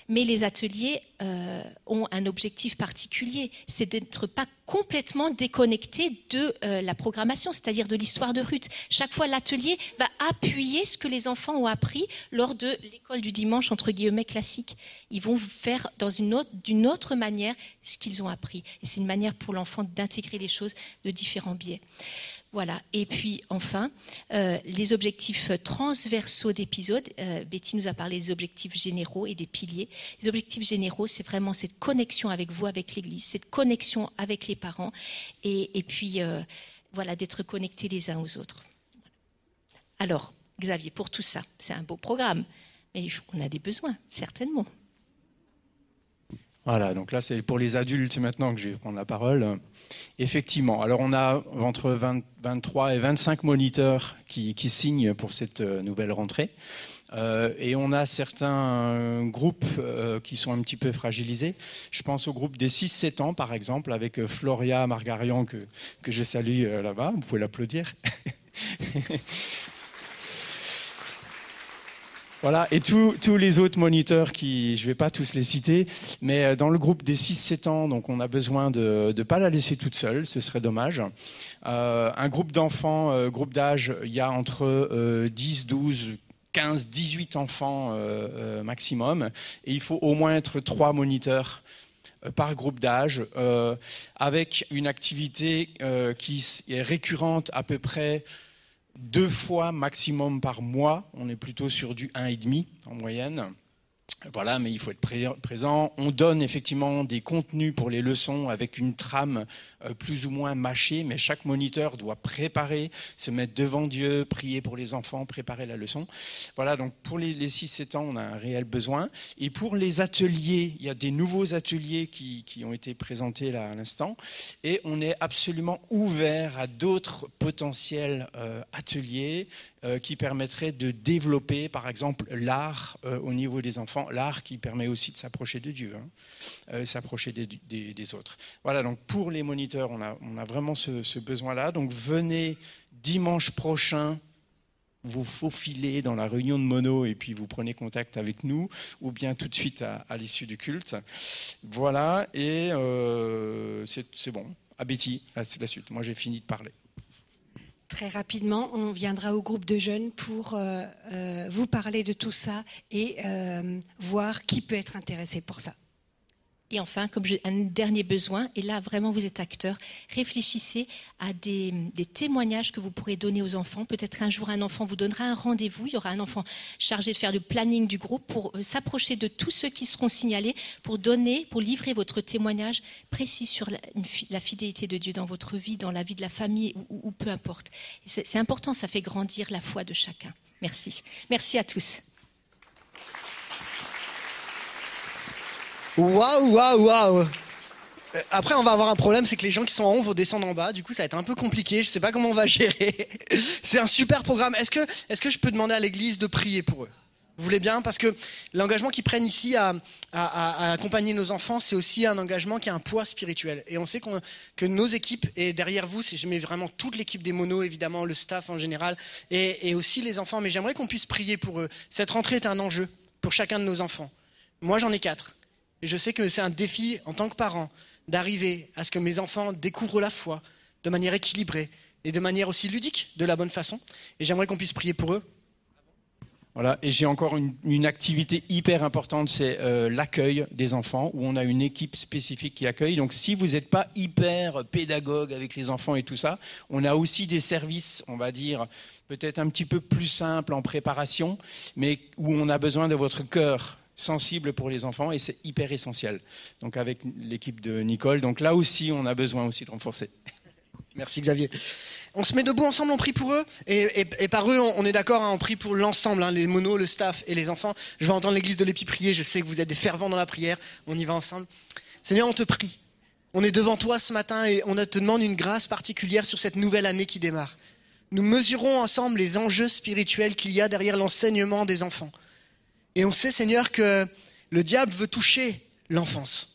mais les ateliers euh, ont un objectif particulier, c'est d'être pas complètement déconnecté de euh, la programmation, c'est-à-dire de l'histoire de Ruth. Chaque fois, l'atelier va appuyer ce que les enfants ont appris lors de l'école du dimanche entre guillemets classique. Ils vont faire autre, d'une autre manière ce qu'ils ont appris, et c'est une manière pour l'enfant d'intégrer les choses de différents biais. Voilà. Et puis enfin, euh, les objectifs transversaux d'épisodes. Euh, Betty nous a parlé des objectifs généraux et des piliers. Les objectifs généraux, c'est vraiment cette connexion avec vous, avec l'Église, cette connexion avec les parents, et, puis euh, voilà, d'être connectés les uns aux autres. Alors, Xavier, pour tout ça, c'est un beau programme, mais on a des besoins, certainement. Voilà, donc là c'est pour les adultes maintenant que je vais prendre la parole. Effectivement, alors on a entre 23 et 25 moniteurs qui, signent pour cette euh, nouvelle rentrée. Euh, et on a certains groupes euh, qui sont un petit peu fragilisés. Je pense au groupe des 6-7 ans, par exemple, avec Floria Margarian, que, que je salue là-bas. Vous pouvez l'applaudir. Voilà, et tous les autres moniteurs qui, je ne vais pas tous les citer, mais euh, dans le groupe des 6-7 ans, donc on a besoin de ne pas la laisser toute seule, ce serait dommage. Euh, un groupe d'enfants, euh, groupe d'âge, il y a entre 10, 12, 15, 18 enfants maximum, et il faut au moins être trois moniteurs par groupe d'âge, avec une activité qui est récurrente à peu près deux fois maximum par mois. On est plutôt sur du 1,5 en moyenne. Voilà, mais il faut être présent. On donne effectivement des contenus pour les leçons avec une trame euh, plus ou moins mâchée, mais chaque moniteur doit préparer, se mettre devant Dieu, prier pour les enfants, préparer la leçon. Voilà, donc pour les, 6-7 ans, on a un réel besoin. Et pour les ateliers, il y a des nouveaux ateliers qui, ont été présentés là à l'instant, et on est absolument ouvert à d'autres potentiels euh, ateliers euh, qui permettraient de développer, par exemple, l'art au niveau des enfants l'art qui permet aussi de s'approcher de Dieu, hein, euh, s'approcher des, autres. Voilà, donc pour les moniteurs, on a, vraiment ce, besoin-là. Donc venez dimanche prochain vous faufilez dans la réunion de mono et puis vous prenez contact avec nous, ou bien tout de suite à, l'issue du culte. Voilà, et euh, c'est bon. À Betty, la suite. Moi, j'ai fini de parler. Très rapidement, on viendra au groupe de jeunes pour euh, euh, vous parler de tout ça et euh, voir qui peut être intéressé pour ça. Et enfin, comme j'ai un dernier besoin, et là vraiment vous êtes acteur, réfléchissez à des, témoignages que vous pourrez donner aux enfants. Peut-être un jour un enfant vous donnera un rendez-vous, il y aura un enfant chargé de faire le planning du groupe pour euh, s'approcher de tous ceux qui seront signalés, pour donner, pour livrer votre témoignage précis sur la, fidélité de Dieu dans votre vie, dans la vie de la famille, ou, peu importe. C'est important, ça fait grandir la foi de chacun. Merci. Merci à tous. Waouh, waouh, waouh. Euh, Après, on va avoir un problème, c'est que les gens qui sont en haut vont descendre en bas. Du coup, ça va être un peu compliqué. Je sais pas comment on va gérer. c'est un super programme. Est-ce que, est-ce que je peux demander à l'église de prier pour eux? Vous voulez bien? Parce que l'engagement qu'ils prennent ici à, accompagner nos enfants, c'est aussi un engagement qui a un poids spirituel. Et on sait que nos équipes, et derrière vous, je mets vraiment toute l'équipe des monos, évidemment, le staff en général, et, et aussi les enfants. Mais j'aimerais qu'on puisse prier pour eux. Cette rentrée est un enjeu pour chacun de nos enfants. Moi, j'en ai quatre. Je sais que c'est un défi en tant que parent d'arriver à ce que mes enfants découvrent la foi de manière équilibrée et de manière aussi ludique, de la bonne façon. Et j'aimerais qu'on puisse prier pour eux. Voilà, et j'ai encore une, une activité hyper importante, c'est euh, l'accueil des enfants, où on a une équipe spécifique qui accueille. Donc si vous n'êtes pas hyper pédagogue avec les enfants et tout ça, on a aussi des services, on va dire, peut-être un petit peu plus simples en préparation, mais où on a besoin de votre cœur sensible pour les enfants, et c'est hyper essentiel. Donc avec l'équipe de Nicole, donc là aussi, on a besoin aussi de renforcer. Merci Xavier. On se met debout ensemble, on prie pour eux. Et, par eux, on, on est d'accord, hein, on prie pour l'ensemble, hein, les monos, le staff et les enfants. Je vais entendre l'église de l'Épi prier, je sais que vous êtes des fervents dans la prière. On y va ensemble. Seigneur, on te prie. On est devant toi ce matin et on te demande une grâce particulière sur cette nouvelle année qui démarre. Nous mesurons ensemble les enjeux spirituels qu'il y a derrière l'enseignement des enfants. Et on sait, Seigneur, que le diable veut toucher l'enfance.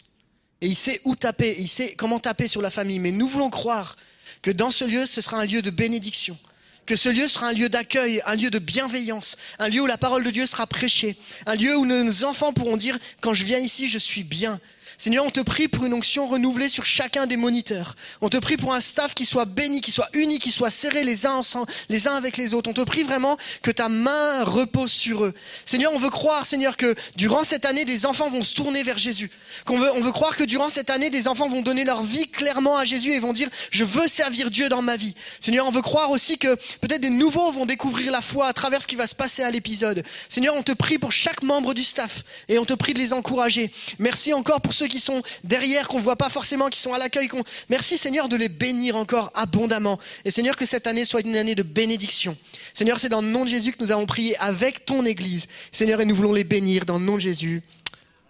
Et il sait où taper, il sait comment taper sur la famille. Mais nous voulons croire que dans ce lieu, ce sera un lieu de bénédiction. Que ce lieu sera un lieu d'accueil, un lieu de bienveillance, un lieu où la parole de Dieu sera prêchée, un lieu où nos enfants pourront dire, quand je viens ici, je suis bien. Seigneur, on te prie pour une onction renouvelée sur chacun des moniteurs. On te prie pour un staff qui soit béni, qui soit uni, qui soit serré les uns les uns avec les autres. On te prie vraiment que ta main repose sur eux. Seigneur, on veut croire, Seigneur, que durant cette année, des enfants vont se tourner vers Jésus. On veut croire que durant cette année, des enfants vont donner leur vie clairement à Jésus et vont dire, je veux servir Dieu dans ma vie. Seigneur, on veut croire aussi que peut-être des nouveaux vont découvrir la foi à travers ce qui va se passer à l'épisode. Seigneur, on te prie pour chaque membre du staff et on te prie de les encourager. Merci encore pour ceux qui sont derrière, qu'on voit pas forcément, qui sont à l'accueil. Merci Seigneur de les bénir encore abondamment. Et Seigneur, que cette année soit une année de bénédiction. Seigneur, c'est dans le nom de Jésus que nous avons prié avec ton Église. Seigneur, et nous voulons les bénir dans le nom de Jésus.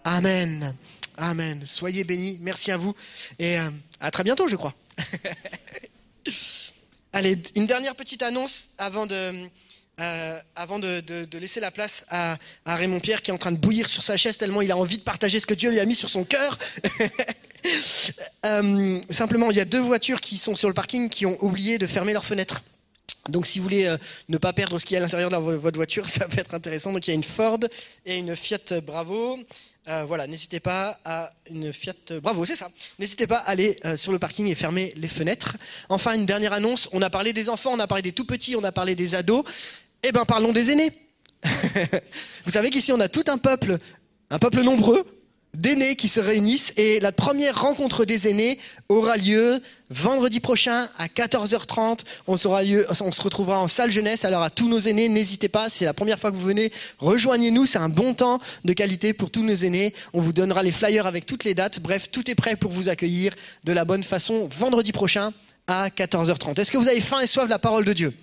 Amen. Amen. Soyez bénis. Merci à vous. Et euh, à très bientôt, je crois. Allez, une dernière petite annonce avant de, euh, avant de, laisser la place à, Raymond Pierre qui est en train de bouillir sur sa chaise tellement il a envie de partager ce que Dieu lui a mis sur son cœur. Euh, simplement, il y a deux voitures qui sont sur le parking qui ont oublié de fermer leurs fenêtres. Donc si vous voulez euh, ne pas perdre ce qu'il y a à l'intérieur de votre voiture, ça peut être intéressant. Donc il y a une Ford et une Fiat Bravo. Voilà, n'hésitez pas à une Fiat Bravo, c'est ça. N'hésitez pas à aller sur le parking et fermer les fenêtres. Enfin, une dernière annonce. On a parlé des enfants, on a parlé des tout petits, on a parlé des ados. Eh ben, parlons des aînés. vous savez qu'ici on a tout un peuple, un peuple nombreux d'aînés qui se réunissent et la première rencontre des aînés aura lieu vendredi prochain à 14h30. On, se retrouvera en salle jeunesse. Alors à tous nos aînés, n'hésitez pas, c'est la première fois que vous venez, rejoignez-nous, c'est un bon temps de qualité pour tous nos aînés. On vous donnera les flyers avec toutes les dates. Bref, tout est prêt pour vous accueillir de la bonne façon vendredi prochain à 14h30. Est-ce que vous avez faim et soif de la parole de Dieu?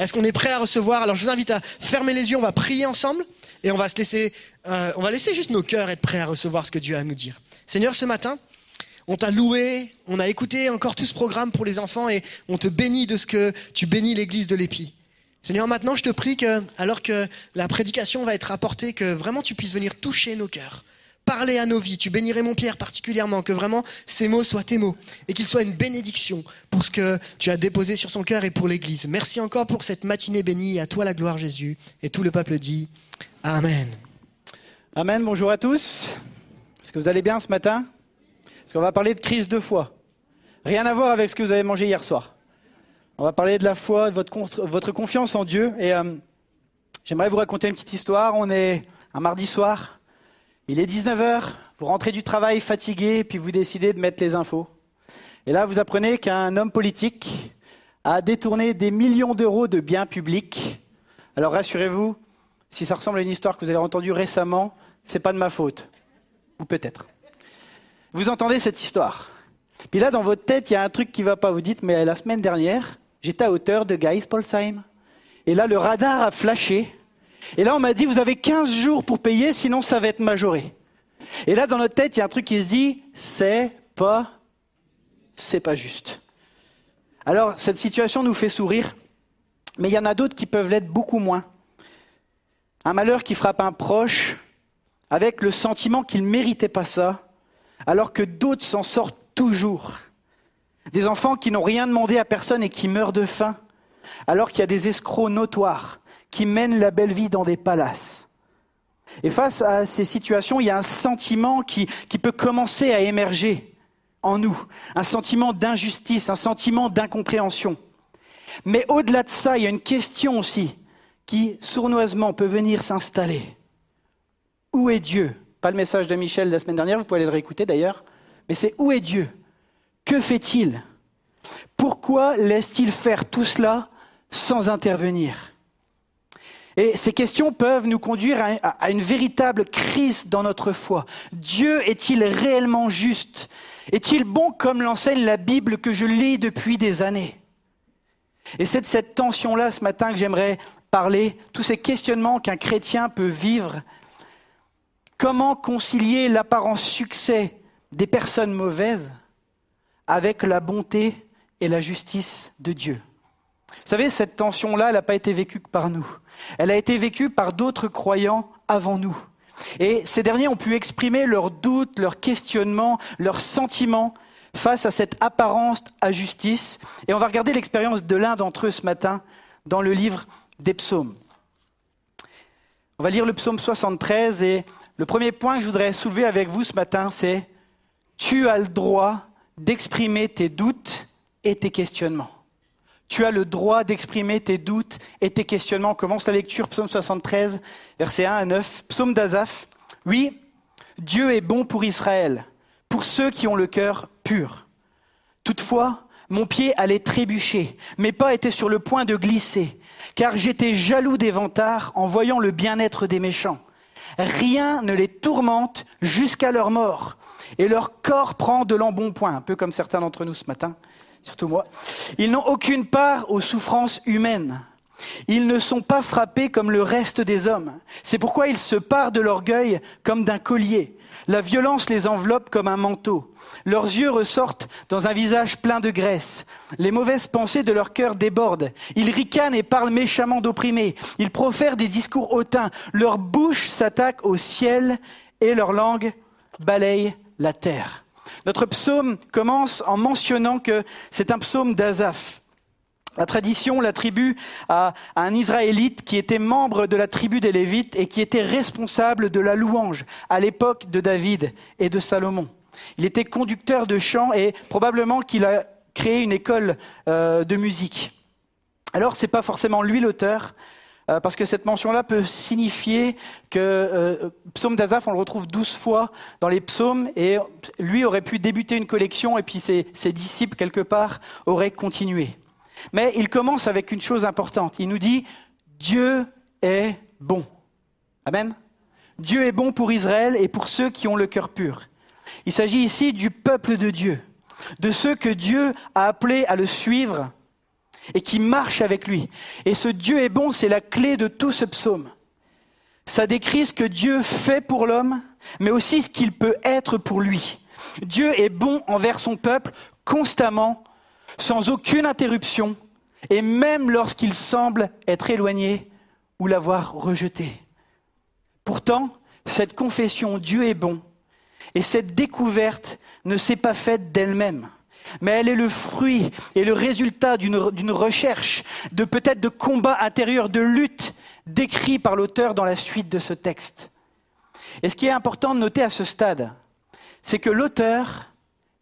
Est-ce qu'on est prêt à recevoir? Alors je vous invite à fermer les yeux, on va prier ensemble et on va se laisser, euh, on va laisser juste nos cœurs être prêts à recevoir ce que Dieu a à nous dire. Seigneur, ce matin, on t'a loué, on a écouté encore tout ce programme pour les enfants et on te bénit de ce que tu bénis l'église de l'Épi. Seigneur, maintenant je te prie que, alors que la prédication va être apportée, que vraiment tu puisses venir toucher nos cœurs, parler à nos vies. Tu bénirais mon Pierre particulièrement, que vraiment ces mots soient tes mots et qu'ils soient une bénédiction pour ce que tu as déposé sur son cœur et pour l'Église. Merci encore pour cette matinée bénie. À toi la gloire, Jésus. Et tout le peuple dit Amen. Amen, bonjour à tous. Est-ce que vous allez bien ce matin? Est-ce qu'on va parler de crise de foi? Rien à voir avec ce que vous avez mangé hier soir. On va parler de la foi, de votre, votre confiance en Dieu. Et euh, j'aimerais vous raconter une petite histoire. On est un mardi soir. Il est 19h. Vous rentrez du travail fatigué, puis vous décidez de mettre les infos. Et là, vous apprenez qu'un homme politique a détourné des millions d'euros de biens publics. Alors rassurez-vous, si ça ressemble à une histoire que vous avez entendue récemment, c'est pas de ma faute. Ou peut-être. Vous entendez cette histoire. Puis là, dans votre tête, il y a un truc qui va pas. Vous dites, mais la semaine dernière, J'étais à hauteur de Geis-Polsheim. Et là, le radar a flashé. Et là, on m'a dit, vous avez 15 jours pour payer, sinon ça va être majoré. Et là, dans notre tête, il y a un truc qui se dit, c'est pas, c'est pas juste. Alors, cette situation nous fait sourire, mais il y en a d'autres qui peuvent l'être beaucoup moins. Un malheur qui frappe un proche avec le sentiment qu'il ne méritait pas ça, alors que d'autres s'en sortent toujours. Des enfants qui n'ont rien demandé à personne et qui meurent de faim, alors qu'il y a des escrocs notoires qui mènent la belle vie dans des palaces. Et face à ces situations, il y a un sentiment qui, qui peut commencer à émerger en nous, un sentiment d'injustice, un sentiment d'incompréhension. Mais au-delà de ça, il y a une question aussi qui sournoisement peut venir s'installer. Où est Dieu? Pas le message de Michel la semaine dernière, vous pouvez aller le réécouter d'ailleurs, mais c'est où est Dieu? Que fait-il? Pourquoi laisse-t-il faire tout cela sans intervenir? Et ces questions peuvent nous conduire à une véritable crise dans notre foi. Dieu est-il réellement juste? Est-il bon comme l'enseigne la Bible que je lis depuis des années? Et c'est de cette tension-là ce matin que j'aimerais parler, tous ces questionnements qu'un chrétien peut vivre. Comment concilier l'apparent succès des personnes mauvaises avec la bonté et la justice de Dieu? Vous savez, cette tension-là, elle n'a pas été vécue par nous. Elle a été vécue par d'autres croyants avant nous. Et ces derniers ont pu exprimer leurs doutes, leurs questionnements, leurs sentiments face à cette apparence à justice. Et on va regarder l'expérience de l'un d'entre eux ce matin dans le livre des psaumes. On va lire le psaume 73 et le premier point que je voudrais soulever avec vous ce matin, c'est Tu as le droit d'exprimer tes doutes et tes questionnements. Tu as le droit d'exprimer tes doutes et tes questionnements. On commence la lecture, psaume 73, versets 1 à 9. Psaume d'Azaph. Oui, Dieu est bon pour Israël, pour ceux qui ont le cœur pur. Toutefois, mon pied allait trébucher, mes pas étaient sur le point de glisser, car j'étais jaloux des vantards en voyant le bien-être des méchants. Rien ne les tourmente jusqu'à leur mort et leur corps prend de l'embonpoint, un peu comme certains d'entre nous ce matin, surtout moi. Ils n'ont aucune part aux souffrances humaines. Ils ne sont pas frappés comme le reste des hommes. C'est pourquoi ils se parent de l'orgueil comme d'un collier. La violence les enveloppe comme un manteau. Leurs yeux ressortent dans un visage plein de graisse. Les mauvaises pensées de leur cœur débordent. Ils ricanent et parlent méchamment d'opprimés. Ils profèrent des discours hautains. Leur bouche s'attaque au ciel et leur langue balaye la terre. Notre psaume commence en mentionnant que c'est un psaume d'Azaph. La tradition l'attribue à un Israélite qui était membre de la tribu des Lévites et qui était responsable de la louange à l'époque de David et de Salomon. Il était conducteur de chant et probablement qu'il a créé une école euh, de musique. Alors, ce n'est pas forcément lui l'auteur, euh, parce que cette mention-là peut signifier que euh, psaume d'Azaph, on le retrouve douze fois dans les psaumes, et lui aurait pu débuter une collection, et puis ses, ses disciples, quelque part, auraient continué. Mais il commence avec une chose importante. Il nous dit, Dieu est bon. Amen. Dieu est bon pour Israël et pour ceux qui ont le cœur pur. Il s'agit ici du peuple de Dieu, de ceux que Dieu a appelés à le suivre et qui marche avec lui. Et ce Dieu est bon, c'est la clé de tout ce psaume. Ça décrit ce que Dieu fait pour l'homme, mais aussi ce qu'il peut être pour lui. Dieu est bon envers son peuple constamment, sans aucune interruption, et même lorsqu'il semble être éloigné ou l'avoir rejeté. Pourtant, cette confession Dieu est bon et cette découverte ne s'est pas faite d'elle-même, mais elle est le fruit et le résultat d'une recherche, de peut-être de combat intérieur, de lutte décrit par l'auteur dans la suite de ce texte. Et ce qui est important de noter à ce stade, c'est que l'auteur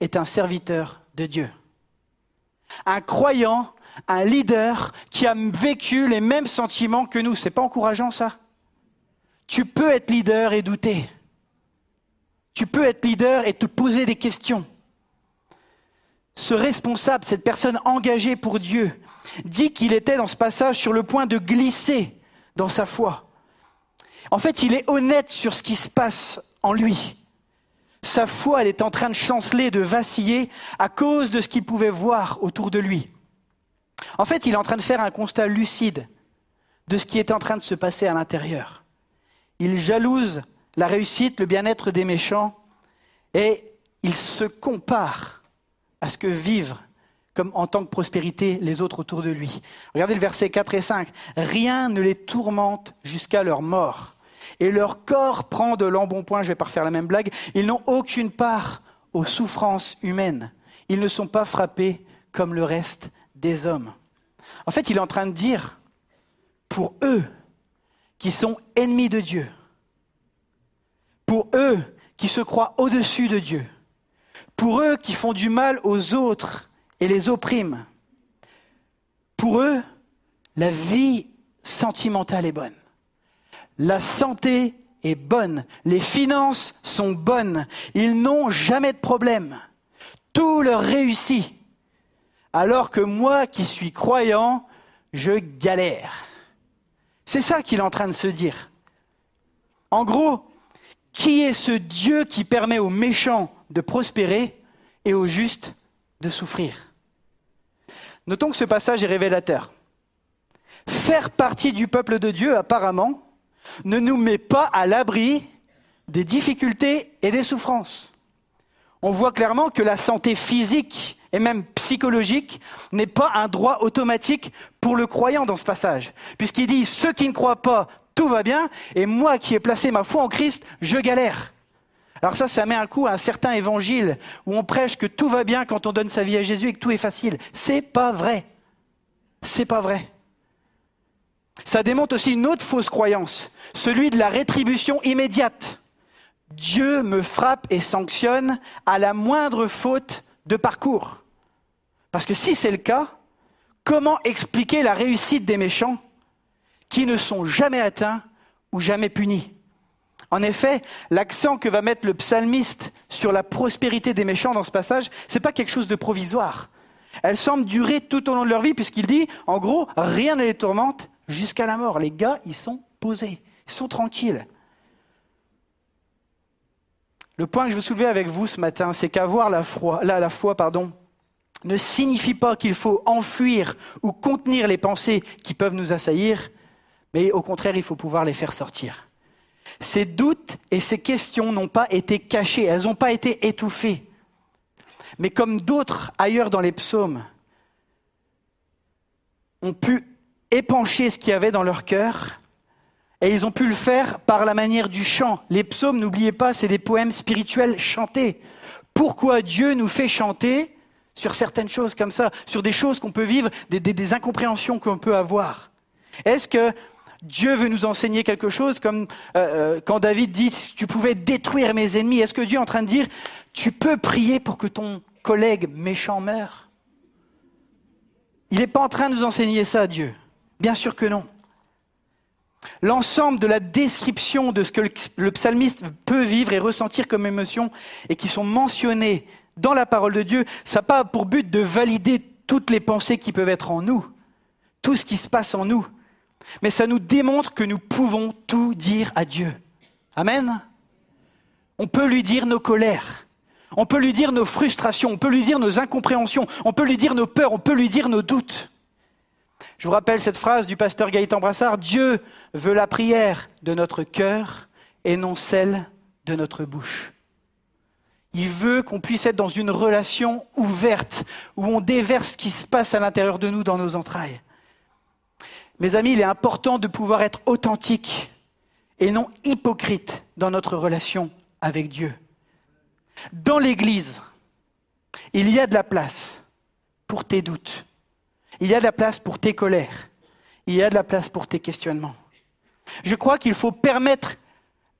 est un serviteur de Dieu. Un croyant, un leader qui a vécu les mêmes sentiments que nous. C'est pas encourageant ça Tu peux être leader et douter. Tu peux être leader et te poser des questions. Ce responsable, cette personne engagée pour Dieu, dit qu'il était dans ce passage sur le point de glisser dans sa foi. En fait, il est honnête sur ce qui se passe en lui. Sa foi, elle est en train de chanceler, de vaciller à cause de ce qu'il pouvait voir autour de lui. En fait, il est en train de faire un constat lucide de ce qui est en train de se passer à l'intérieur. Il jalouse la réussite, le bien-être des méchants, et il se compare à ce que vivent comme en tant que prospérité les autres autour de lui. Regardez le verset 4 et 5. Rien ne les tourmente jusqu'à leur mort. Et leur corps prend de l'embonpoint, je vais pas refaire la même blague, ils n'ont aucune part aux souffrances humaines. Ils ne sont pas frappés comme le reste des hommes. En fait, il est en train de dire, pour eux qui sont ennemis de Dieu, pour eux qui se croient au-dessus de Dieu, pour eux qui font du mal aux autres et les oppriment, pour eux, la vie sentimentale est bonne. La santé est bonne. Les finances sont bonnes. Ils n'ont jamais de problème. Tout leur réussit. Alors que moi qui suis croyant, je galère. C'est ça qu'il est en train de se dire. En gros, qui est ce Dieu qui permet aux méchants de prospérer et aux justes de souffrir Notons que ce passage est révélateur. Faire partie du peuple de Dieu, apparemment, ne nous met pas à l'abri des difficultés et des souffrances. On voit clairement que la santé physique et même psychologique n'est pas un droit automatique pour le croyant dans ce passage, puisqu'il dit ceux qui ne croient pas tout va bien, et moi qui ai placé ma foi en Christ, je galère. Alors ça, ça met un coup à un certain évangile où on prêche que tout va bien quand on donne sa vie à Jésus et que tout est facile. C'est pas vrai. C'est pas vrai. Ça démontre aussi une autre fausse croyance, celui de la rétribution immédiate. Dieu me frappe et sanctionne à la moindre faute de parcours. Parce que si c'est le cas, comment expliquer la réussite des méchants qui ne sont jamais atteints ou jamais punis? En effet, l'accent que va mettre le psalmiste sur la prospérité des méchants dans ce passage, ce n'est pas quelque chose de provisoire. Elle semble durer tout au long de leur vie, puisqu'il dit, en gros, rien ne les tourmente jusqu'à la mort. Les gars, ils sont posés, ils sont tranquilles. Le point que je veux soulever avec vous ce matin, c'est qu'avoir la foi, la, la foi pardon, ne signifie pas qu'il faut enfuir ou contenir les pensées qui peuvent nous assaillir, mais au contraire, il faut pouvoir les faire sortir. Ces doutes et ces questions n'ont pas été cachées, elles n'ont pas été étouffées. Mais comme d'autres ailleurs dans les psaumes ont pu épancher ce qu'il y avait dans leur cœur, et ils ont pu le faire par la manière du chant. Les psaumes, n'oubliez pas, c'est des poèmes spirituels chantés. Pourquoi Dieu nous fait chanter sur certaines choses comme ça, sur des choses qu'on peut vivre, des, des incompréhensions qu'on peut avoir? Est-ce que Dieu veut nous enseigner quelque chose comme euh, euh, quand David dit tu pouvais détruire mes ennemis. Est-ce que Dieu est en train de dire tu peux prier pour que ton collègue méchant meure? Il n'est pas en train de nous enseigner ça, Dieu. Bien sûr que non. L'ensemble de la description de ce que le psalmiste peut vivre et ressentir comme émotion et qui sont mentionnées dans la parole de Dieu, ça n'a pas pour but de valider toutes les pensées qui peuvent être en nous, tout ce qui se passe en nous mais ça nous démontre que nous pouvons tout dire à Dieu. Amen. On peut lui dire nos colères, on peut lui dire nos frustrations, on peut lui dire nos incompréhensions, on peut lui dire nos peurs, on peut lui dire nos doutes. Je vous rappelle cette phrase du pasteur Gaëtan Brassard, Dieu veut la prière de notre cœur et non celle de notre bouche. Il veut qu'on puisse être dans une relation ouverte, où on déverse ce qui se passe à l'intérieur de nous, dans nos entrailles. Mes amis, il est important de pouvoir être authentique et non hypocrite dans notre relation avec Dieu. Dans l'Église, il y a de la place pour tes doutes. Il y a de la place pour tes colères. Il y a de la place pour tes questionnements. Je crois qu'il faut permettre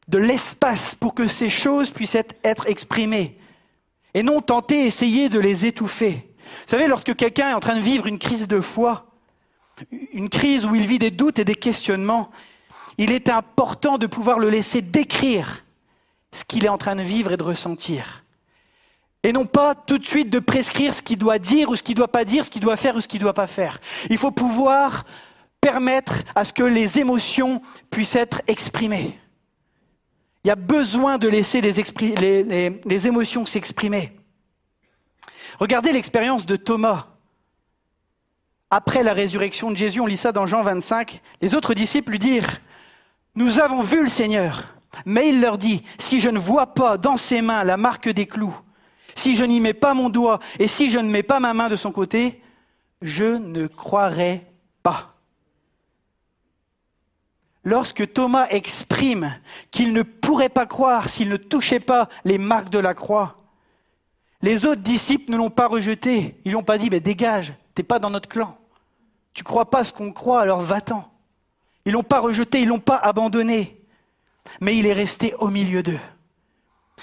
de l'espace pour que ces choses puissent être, exprimées et non tenter, essayer de les étouffer. Vous savez, lorsque quelqu'un est en train de vivre une crise de foi, une crise où il vit des doutes et des questionnements, il est important de pouvoir le laisser décrire ce qu'il est en train de vivre et de ressentir. Et non pas tout de suite de prescrire ce qu'il doit dire ou ce qu'il ne doit pas dire, ce qu'il doit faire ou ce qu'il ne doit pas faire. Il faut pouvoir permettre à ce que les émotions puissent être exprimées. Il y a besoin de laisser les, émotions s'exprimer. Regardez l'expérience de Thomas. Après la résurrection de Jésus, on lit ça dans Jean 25, les autres disciples lui dirent, Nous avons vu le Seigneur. Mais il leur dit, Si je ne vois pas dans ses mains la marque des clous, si je n'y mets pas mon doigt et si je ne mets pas ma main de son côté, je ne croirai pas. Lorsque Thomas exprime qu'il ne pourrait pas croire s'il ne touchait pas les marques de la croix, les autres disciples ne l'ont pas rejeté. Ils n'ont pas dit, mais dégage, t'es pas dans notre clan. Tu crois pas ce qu'on croit, alors va-t'en. Ils l'ont pas rejeté, ils l'ont pas abandonné. Mais il est resté au milieu d'eux.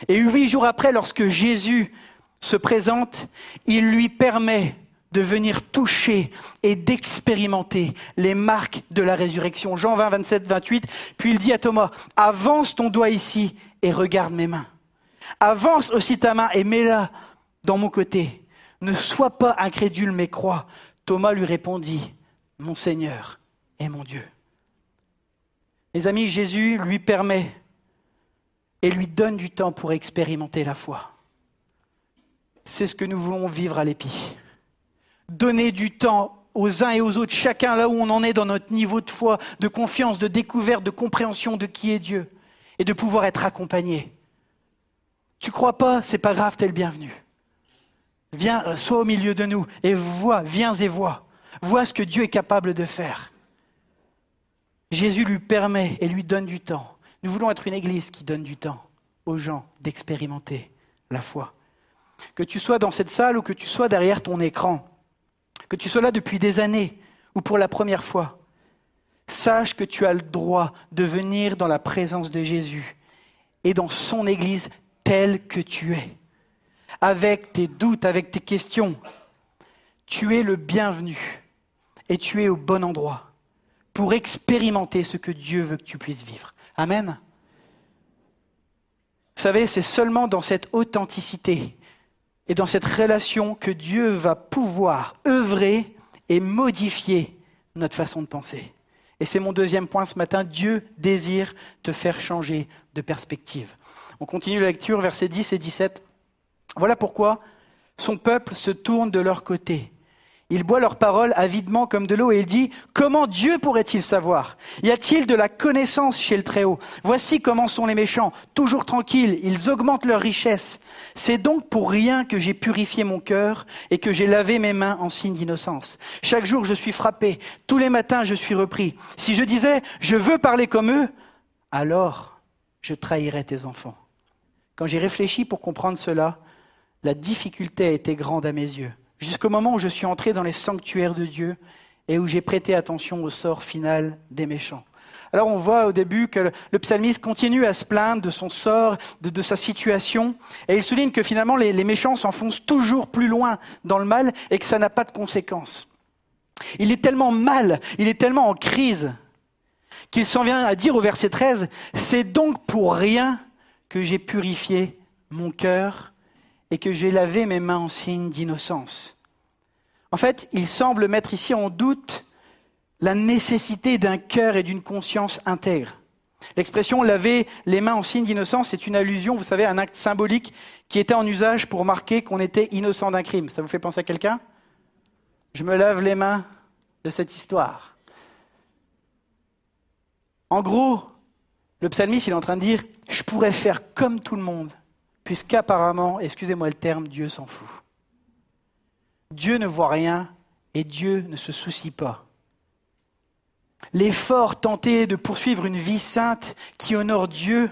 Et huit jours après, lorsque Jésus se présente, il lui permet de venir toucher et d'expérimenter les marques de la résurrection. Jean 20, 27, 28. Puis il dit à Thomas, avance ton doigt ici et regarde mes mains. Avance aussi ta main et mets-la dans mon côté. Ne sois pas incrédule, mais crois. Thomas lui répondit, mon Seigneur et mon Dieu. Mes amis, Jésus lui permet et lui donne du temps pour expérimenter la foi. C'est ce que nous voulons vivre à l'épi. Donner du temps aux uns et aux autres, chacun là où on en est dans notre niveau de foi, de confiance, de découverte, de compréhension de qui est Dieu, et de pouvoir être accompagné. Tu crois pas, c'est pas grave, t'es le bienvenu. Viens, euh, sois au milieu de nous et vois, viens et vois. Vois ce que Dieu est capable de faire. Jésus lui permet et lui donne du temps. Nous voulons être une église qui donne du temps aux gens d'expérimenter la foi. Que tu sois dans cette salle ou que tu sois derrière ton écran, que tu sois là depuis des années ou pour la première fois, sache que tu as le droit de venir dans la présence de Jésus et dans son église telle que tu es, avec tes doutes, avec tes questions. Tu es le bienvenu et tu es au bon endroit pour expérimenter ce que Dieu veut que tu puisses vivre. Amen. Vous savez, c'est seulement dans cette authenticité et dans cette relation que Dieu va pouvoir œuvrer et modifier notre façon de penser. Et c'est mon deuxième point ce matin, Dieu désire te faire changer de perspective. On continue la lecture, versets 10 et 17. Voilà pourquoi son peuple se tourne de leur côté il boit leurs paroles avidement comme de l'eau et il dit, comment Dieu pourrait-il savoir? Y a-t-il de la connaissance chez le Très-Haut? Voici comment sont les méchants, toujours tranquilles, ils augmentent leur richesse. C'est donc pour rien que j'ai purifié mon cœur et que j'ai lavé mes mains en signe d'innocence. Chaque jour je suis frappé, tous les matins je suis repris. Si je disais, je veux parler comme eux, alors je trahirais tes enfants. Quand j'ai réfléchi pour comprendre cela, la difficulté a été grande à mes yeux jusqu'au moment où je suis entré dans les sanctuaires de Dieu et où j'ai prêté attention au sort final des méchants. Alors on voit au début que le psalmiste continue à se plaindre de son sort, de, sa situation, et il souligne que finalement les, les méchants s'enfoncent toujours plus loin dans le mal et que ça n'a pas de conséquences. Il est tellement mal, il est tellement en crise, qu'il s'en vient à dire au verset 13, c'est donc pour rien que j'ai purifié mon cœur et que j'ai lavé mes mains en signe d'innocence. En fait, il semble mettre ici en doute la nécessité d'un cœur et d'une conscience intègre. L'expression laver les mains en signe d'innocence, c'est une allusion, vous savez, à un acte symbolique qui était en usage pour marquer qu'on était innocent d'un crime. Ça vous fait penser à quelqu'un? Je me lave les mains de cette histoire. En gros, le psalmiste, il est en train de dire, je pourrais faire comme tout le monde, puisqu'apparemment, excusez-moi le terme, Dieu s'en fout. Dieu ne voit rien et Dieu ne se soucie pas. L'effort tenté de poursuivre une vie sainte qui honore Dieu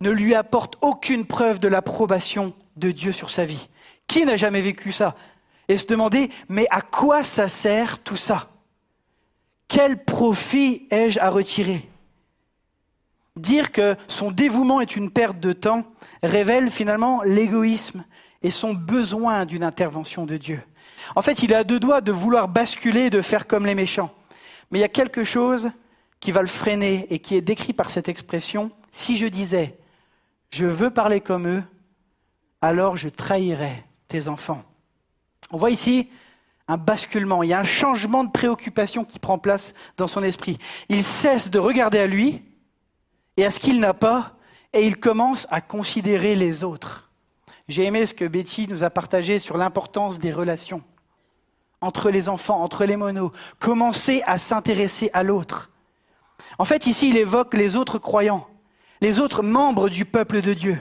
ne lui apporte aucune preuve de l'approbation de Dieu sur sa vie. Qui n'a jamais vécu ça Et se demander, mais à quoi ça sert tout ça? Quel profit ai-je à retirer? Dire que son dévouement est une perte de temps révèle finalement l'égoïsme et son besoin d'une intervention de Dieu. En fait, il à deux doigts de vouloir basculer et de faire comme les méchants. Mais il y a quelque chose qui va le freiner et qui est décrit par cette expression. Si je disais, je veux parler comme eux, alors je trahirai tes enfants. On voit ici un basculement, il y a un changement de préoccupation qui prend place dans son esprit. Il cesse de regarder à lui et à ce qu'il n'a pas, et il commence à considérer les autres. J'ai aimé ce que Betty nous a partagé sur l'importance des relations entre les enfants, entre les monos. Commencer à s'intéresser à l'autre. En fait, ici, il évoque les autres croyants, les autres membres du peuple de Dieu.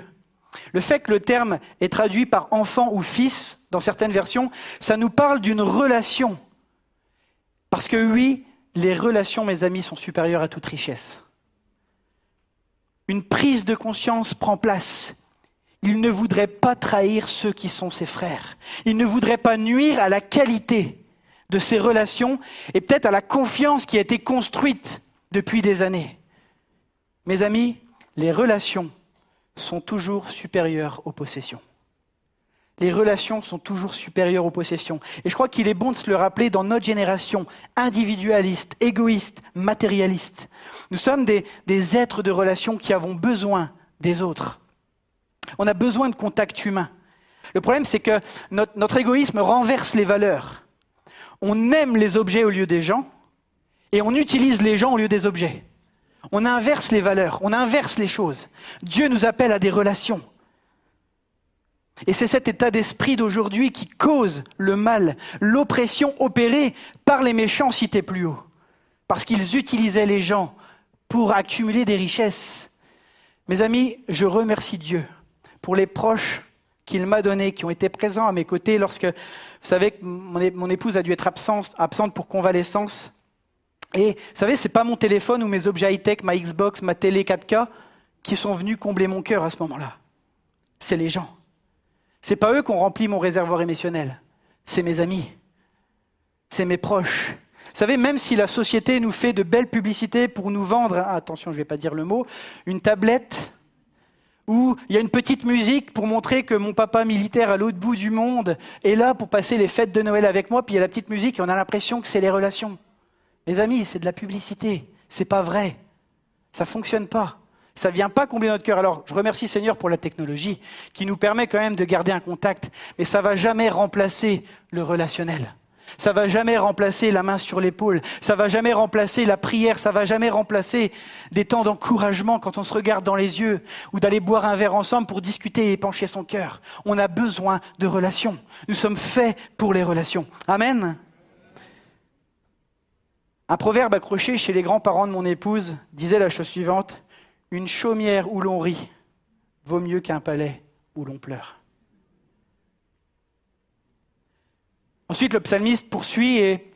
Le fait que le terme est traduit par enfant ou fils dans certaines versions, ça nous parle d'une relation. Parce que oui, les relations, mes amis, sont supérieures à toute richesse. Une prise de conscience prend place. Il ne voudrait pas trahir ceux qui sont ses frères. Il ne voudrait pas nuire à la qualité de ses relations et peut-être à la confiance qui a été construite depuis des années. Mes amis, les relations sont toujours supérieures aux possessions. Les relations sont toujours supérieures aux possessions. Et je crois qu'il est bon de se le rappeler dans notre génération individualiste, égoïste, matérialiste. Nous sommes des, êtres de relations qui avons besoin des autres. On a besoin de contact humain. Le problème, c'est que notre, égoïsme renverse les valeurs. On aime les objets au lieu des gens et on utilise les gens au lieu des objets. On inverse les valeurs, on inverse les choses. Dieu nous appelle à des relations. Et c'est cet état d'esprit d'aujourd'hui qui cause le mal, l'oppression opérée par les méchants cités plus haut. Parce qu'ils utilisaient les gens pour accumuler des richesses. Mes amis, je remercie Dieu pour les proches qu'il m'a donnés, qui ont été présents à mes côtés lorsque, vous savez, mon épouse a dû être absente, absente pour convalescence. Et vous savez, c'est pas mon téléphone ou mes objets high-tech, ma Xbox, ma télé 4K qui sont venus combler mon cœur à ce moment-là. C'est les gens. C'est pas eux qui ont rempli mon réservoir émotionnel. C'est mes amis. C'est mes proches. Vous savez, même si la société nous fait de belles publicités pour nous vendre, hein, attention, je ne vais pas dire le mot, une tablette où il y a une petite musique pour montrer que mon papa militaire à l'autre bout du monde est là pour passer les fêtes de Noël avec moi, puis il y a la petite musique et on a l'impression que c'est les relations. Mes amis, c'est de la publicité. C'est pas vrai. Ça fonctionne pas. Ça vient pas combler notre cœur. Alors, je remercie Seigneur pour la technologie qui nous permet quand même de garder un contact, mais ça va jamais remplacer le relationnel. Ça va jamais remplacer la main sur l'épaule. Ça va jamais remplacer la prière. Ça va jamais remplacer des temps d'encouragement quand on se regarde dans les yeux ou d'aller boire un verre ensemble pour discuter et épancher son cœur. On a besoin de relations. Nous sommes faits pour les relations. Amen. Un proverbe accroché chez les grands-parents de mon épouse disait la chose suivante Une chaumière où l'on rit vaut mieux qu'un palais où l'on pleure. Ensuite, le psalmiste poursuit et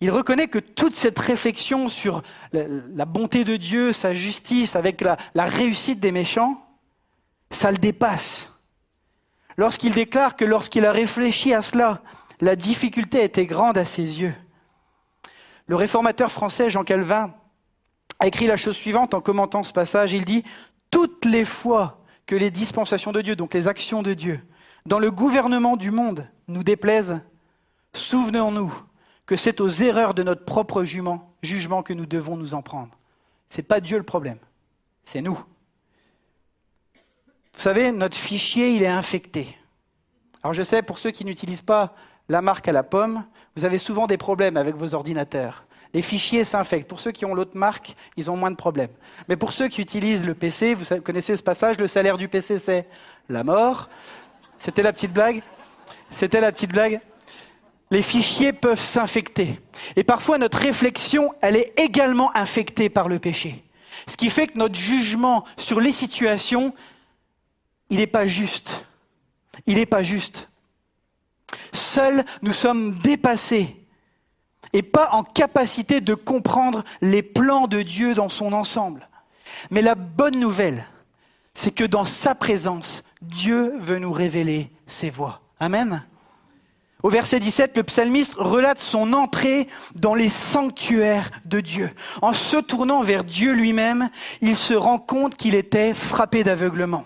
il reconnaît que toute cette réflexion sur la, bonté de Dieu, sa justice, avec la, la réussite des méchants, ça le dépasse. Lorsqu'il déclare que lorsqu'il a réfléchi à cela, la difficulté était grande à ses yeux. Le réformateur français Jean Calvin a écrit la chose suivante en commentant ce passage. Il dit Toutes les fois que les dispensations de Dieu, donc les actions de Dieu, dans le gouvernement du monde nous déplaisent, souvenons-nous que c'est aux erreurs de notre propre jugement, jugement que nous devons nous en prendre. Ce n'est pas Dieu le problème, c'est nous. Vous savez, notre fichier, il est infecté. Alors je sais, pour ceux qui n'utilisent pas la marque à la pomme, vous avez souvent des problèmes avec vos ordinateurs. Les fichiers s'infectent. Pour ceux qui ont l'autre marque, ils ont moins de problèmes. Mais pour ceux qui utilisent le PC, vous connaissez ce passage, le salaire du PC, c'est la mort. C'était la petite blague C'était la petite blague les fichiers peuvent s'infecter. Et parfois, notre réflexion, elle est également infectée par le péché. Ce qui fait que notre jugement sur les situations il n'est pas juste. Il n'est pas juste. Seuls, nous sommes dépassés et pas en capacité de comprendre les plans de Dieu dans son ensemble. Mais la bonne nouvelle, c'est que dans sa présence, Dieu veut nous révéler ses voies. Amen. Au verset 17, le psalmiste relate son entrée dans les sanctuaires de Dieu. En se tournant vers Dieu lui-même, il se rend compte qu'il était frappé d'aveuglement.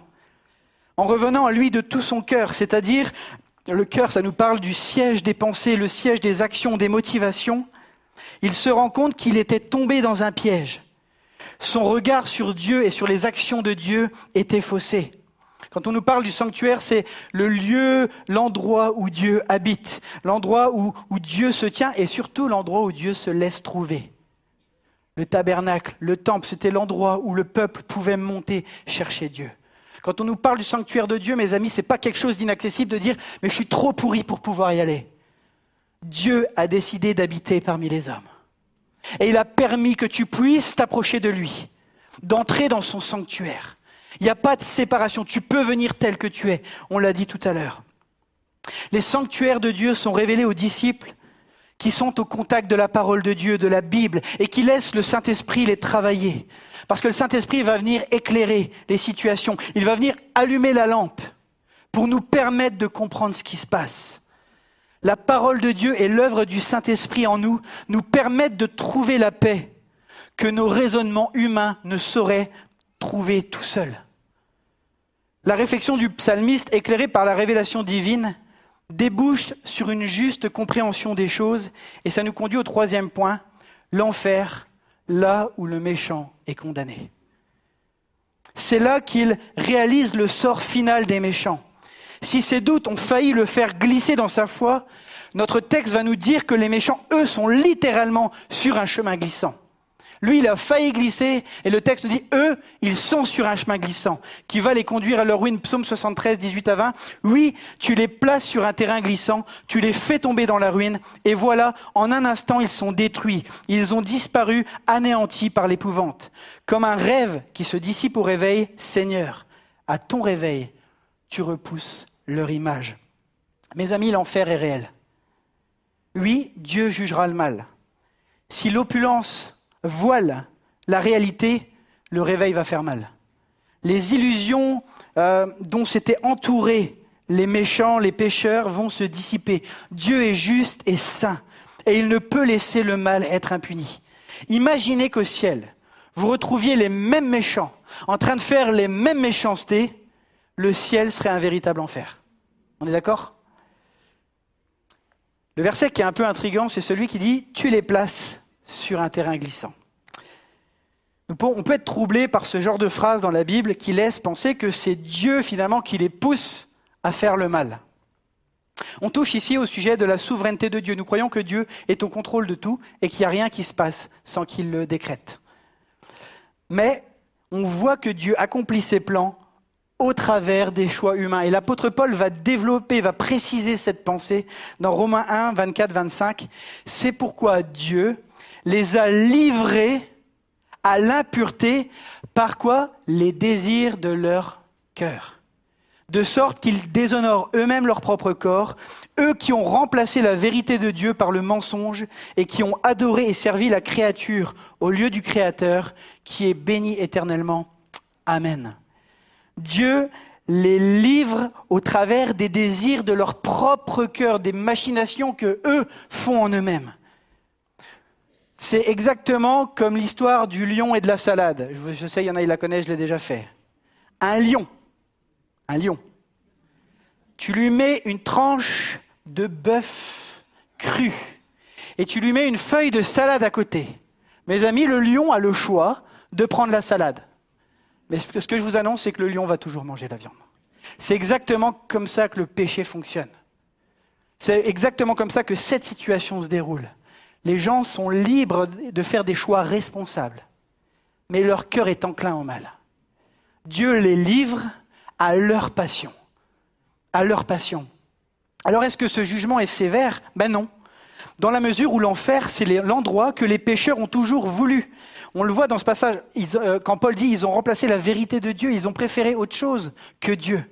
En revenant à lui de tout son cœur, c'est-à-dire le cœur, ça nous parle du siège des pensées, le siège des actions, des motivations, il se rend compte qu'il était tombé dans un piège. Son regard sur Dieu et sur les actions de Dieu était faussé. Quand on nous parle du sanctuaire, c'est le lieu, l'endroit où Dieu habite, l'endroit où, Dieu se tient et surtout l'endroit où Dieu se laisse trouver. Le tabernacle, le temple, c'était l'endroit où le peuple pouvait monter chercher Dieu. Quand on nous parle du sanctuaire de Dieu, mes amis, ce n'est pas quelque chose d'inaccessible de dire mais je suis trop pourri pour pouvoir y aller. Dieu a décidé d'habiter parmi les hommes. Et il a permis que tu puisses t'approcher de lui, d'entrer dans son sanctuaire. Il n'y a pas de séparation. Tu peux venir tel que tu es. On l'a dit tout à l'heure. Les sanctuaires de Dieu sont révélés aux disciples qui sont au contact de la parole de Dieu, de la Bible, et qui laissent le Saint-Esprit les travailler. Parce que le Saint-Esprit va venir éclairer les situations. Il va venir allumer la lampe pour nous permettre de comprendre ce qui se passe. La parole de Dieu et l'œuvre du Saint-Esprit en nous nous permettent de trouver la paix que nos raisonnements humains ne sauraient trouver tout seuls. La réflexion du psalmiste, éclairée par la révélation divine, débouche sur une juste compréhension des choses, et ça nous conduit au troisième point, l'enfer, là où le méchant est condamné. C'est là qu'il réalise le sort final des méchants. Si ces doutes ont failli le faire glisser dans sa foi, notre texte va nous dire que les méchants, eux, sont littéralement sur un chemin glissant. Lui, il a failli glisser, et le texte dit, eux, ils sont sur un chemin glissant, qui va les conduire à leur ruine. Psaume 73, 18 à 20. Oui, tu les places sur un terrain glissant, tu les fais tomber dans la ruine, et voilà, en un instant, ils sont détruits. Ils ont disparu, anéantis par l'épouvante. Comme un rêve qui se dissipe au réveil, Seigneur, à ton réveil, tu repousses leur image. Mes amis, l'enfer est réel. Oui, Dieu jugera le mal. Si l'opulence voile la réalité, le réveil va faire mal. Les illusions euh, dont s'étaient entourés les méchants, les pécheurs vont se dissiper. Dieu est juste et saint, et il ne peut laisser le mal être impuni. Imaginez qu'au ciel, vous retrouviez les mêmes méchants en train de faire les mêmes méchancetés, le ciel serait un véritable enfer. On est d'accord? Le verset qui est un peu intrigant, c'est celui qui dit Tu les places sur un terrain glissant. On peut être troublé par ce genre de phrase dans la Bible qui laisse penser que c'est Dieu finalement qui les pousse à faire le mal. On touche ici au sujet de la souveraineté de Dieu. Nous croyons que Dieu est au contrôle de tout et qu'il n'y a rien qui se passe sans qu'il le décrète. Mais on voit que Dieu accomplit ses plans au travers des choix humains. Et l'apôtre Paul va développer, va préciser cette pensée dans Romains 1, 24, 25. C'est pourquoi Dieu les a livrés à l'impureté par quoi Les désirs de leur cœur. De sorte qu'ils déshonorent eux-mêmes leur propre corps, eux qui ont remplacé la vérité de Dieu par le mensonge et qui ont adoré et servi la créature au lieu du Créateur qui est béni éternellement. Amen. Dieu les livre au travers des désirs de leur propre cœur, des machinations que eux font en eux-mêmes. C'est exactement comme l'histoire du lion et de la salade. Je, sais, il y en a, il la connaissent, je l'ai déjà fait. Un lion, un lion, tu lui mets une tranche de bœuf cru et tu lui mets une feuille de salade à côté. Mes amis, le lion a le choix de prendre la salade. Mais ce que je vous annonce, c'est que le lion va toujours manger la viande. C'est exactement comme ça que le péché fonctionne. C'est exactement comme ça que cette situation se déroule les gens sont libres de faire des choix responsables, mais leur cœur est enclin au mal. Dieu les livre à leur passion, à leur passion. Alors est-ce que ce jugement est sévère? Ben non. dans la mesure où l'enfer, c'est l'endroit que les pécheurs ont toujours voulu. On le voit dans ce passage, euh, quand Paul dit ils ont remplacé la vérité de Dieu, ils ont préféré autre chose que Dieu.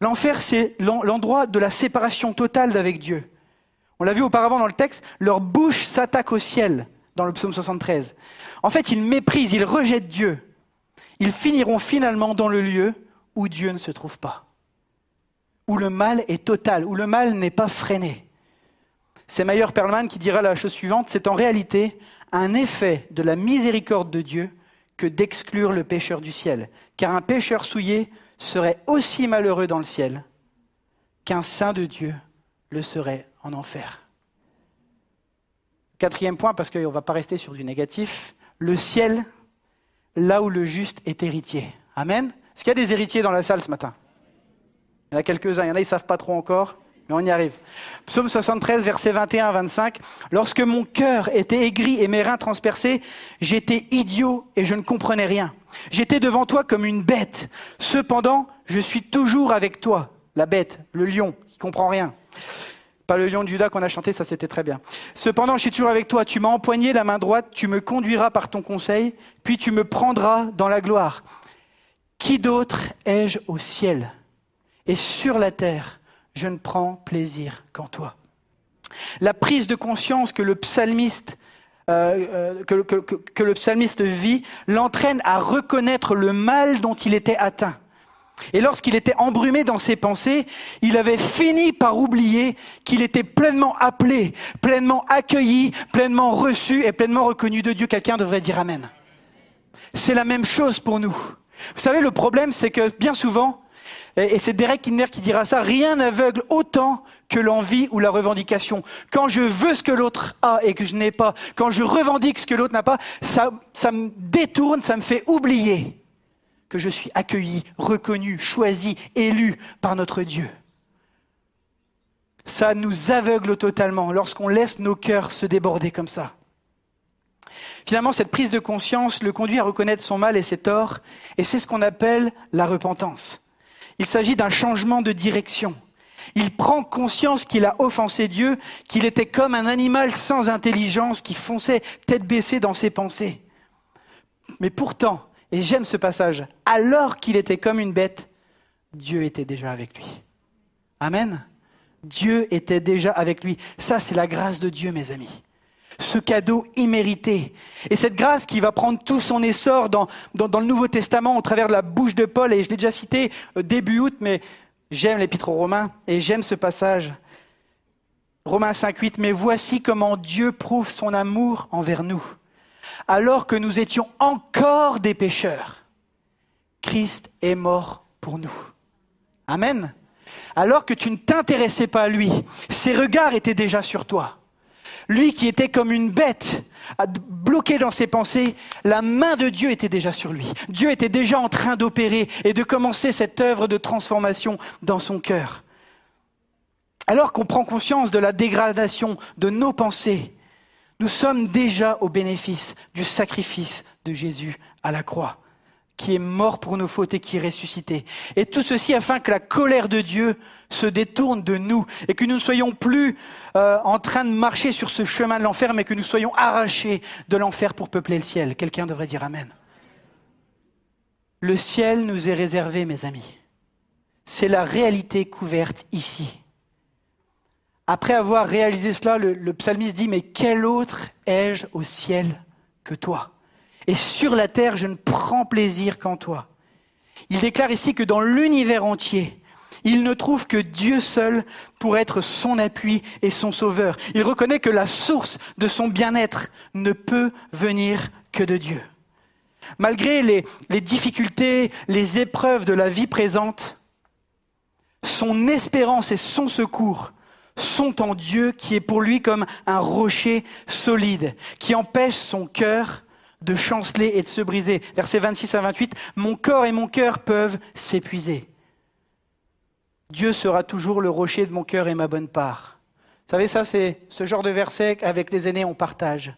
L'enfer, c'est l'endroit de la séparation totale d'avec Dieu. On l'a vu auparavant dans le texte, leur bouche s'attaque au ciel, dans le psaume 73. En fait, ils méprisent, ils rejettent Dieu. Ils finiront finalement dans le lieu où Dieu ne se trouve pas, où le mal est total, où le mal n'est pas freiné. C'est Meyer Perlman qui dira la chose suivante, c'est en réalité un effet de la miséricorde de Dieu que d'exclure le pécheur du ciel, car un pécheur souillé serait aussi malheureux dans le ciel qu'un saint de Dieu le serait en enfer. Quatrième point, parce qu'on ne va pas rester sur du négatif, le ciel, là où le juste est héritier. Amen. Est-ce qu'il y a des héritiers dans la salle ce matin? Il y en a quelques-uns, il y en a, ils ne savent pas trop encore mais on y arrive. Psaume 73, versets 21 à 25. Lorsque mon cœur était aigri et mes reins transpercés, j'étais idiot et je ne comprenais rien. J'étais devant toi comme une bête. Cependant, je suis toujours avec toi. La bête, le lion, qui comprend rien. Pas le lion de Judas qu'on a chanté, ça c'était très bien. Cependant, je suis toujours avec toi. Tu m'as empoigné la main droite, tu me conduiras par ton conseil, puis tu me prendras dans la gloire. Qui d'autre ai-je au ciel et sur la terre je ne prends plaisir qu'en toi? La prise de conscience que le psalmiste euh, euh, que, le psalmiste vit l'entraîne à reconnaître le mal dont il était atteint. Et lorsqu'il était embrumé dans ses pensées, il avait fini par oublier qu'il était pleinement appelé, pleinement accueilli, pleinement reçu et pleinement reconnu de Dieu. Quelqu'un devrait dire Amen. C'est la même chose pour nous. Vous savez, le problème, c'est que bien souvent, et c'est Derek Kinder qui dira ça, rien n'aveugle autant que l'envie ou la revendication. Quand je veux ce que l'autre a et que je n'ai pas, quand je revendique ce que l'autre n'a pas, ça, ça me détourne, ça me fait oublier que je suis accueilli, reconnu, choisi, élu par notre Dieu. Ça nous aveugle totalement lorsqu'on laisse nos cœurs se déborder comme ça. Finalement, cette prise de conscience le conduit à reconnaître son mal et ses torts, et c'est ce qu'on appelle la repentance. Il s'agit d'un changement de direction. Il prend conscience qu'il a offensé Dieu, qu'il était comme un animal sans intelligence qui fonçait tête baissée dans ses pensées. Mais pourtant, et j'aime ce passage, alors qu'il était comme une bête, Dieu était déjà avec lui. Amen. Dieu était déjà avec lui. Ça, c'est la grâce de Dieu, mes amis ce cadeau immérité. Et cette grâce qui va prendre tout son essor dans, le Nouveau Testament au travers de la bouche de Paul, et je l'ai déjà cité euh, début août, mais j'aime l'épître aux Romains et j'aime ce passage. Romains 5.8, mais voici comment Dieu prouve son amour envers nous. Alors que nous étions encore des pécheurs, Christ est mort pour nous. Amen. Alors que tu ne t'intéressais pas à lui, ses regards étaient déjà sur toi. Lui qui était comme une bête, bloqué dans ses pensées, la main de Dieu était déjà sur lui. Dieu était déjà en train d'opérer et de commencer cette œuvre de transformation dans son cœur. Alors qu'on prend conscience de la dégradation de nos pensées, nous sommes déjà au bénéfice du sacrifice de Jésus à la croix qui est mort pour nos fautes et qui est ressuscité. Et tout ceci afin que la colère de Dieu se détourne de nous et que nous ne soyons plus euh, en train de marcher sur ce chemin de l'enfer, mais que nous soyons arrachés de l'enfer pour peupler le ciel. Quelqu'un devrait dire Amen. Le ciel nous est réservé, mes amis. C'est la réalité couverte ici. Après avoir réalisé cela, le, psalmiste dit, mais quel autre ai-je au ciel que toi? Et sur la terre, je ne prends plaisir qu'en toi. Il déclare ici que dans l'univers entier, il ne trouve que Dieu seul pour être son appui et son sauveur. Il reconnaît que la source de son bien-être ne peut venir que de Dieu. Malgré les, difficultés, les épreuves de la vie présente, son espérance et son secours sont en Dieu qui est pour lui comme un rocher solide, qui empêche son cœur de chanceler et de se briser. Versets 26 à 28, Mon corps et mon cœur peuvent s'épuiser. Dieu sera toujours le rocher de mon cœur et ma bonne part. Vous savez, ça, c'est ce genre de verset qu'avec les aînés, on partage.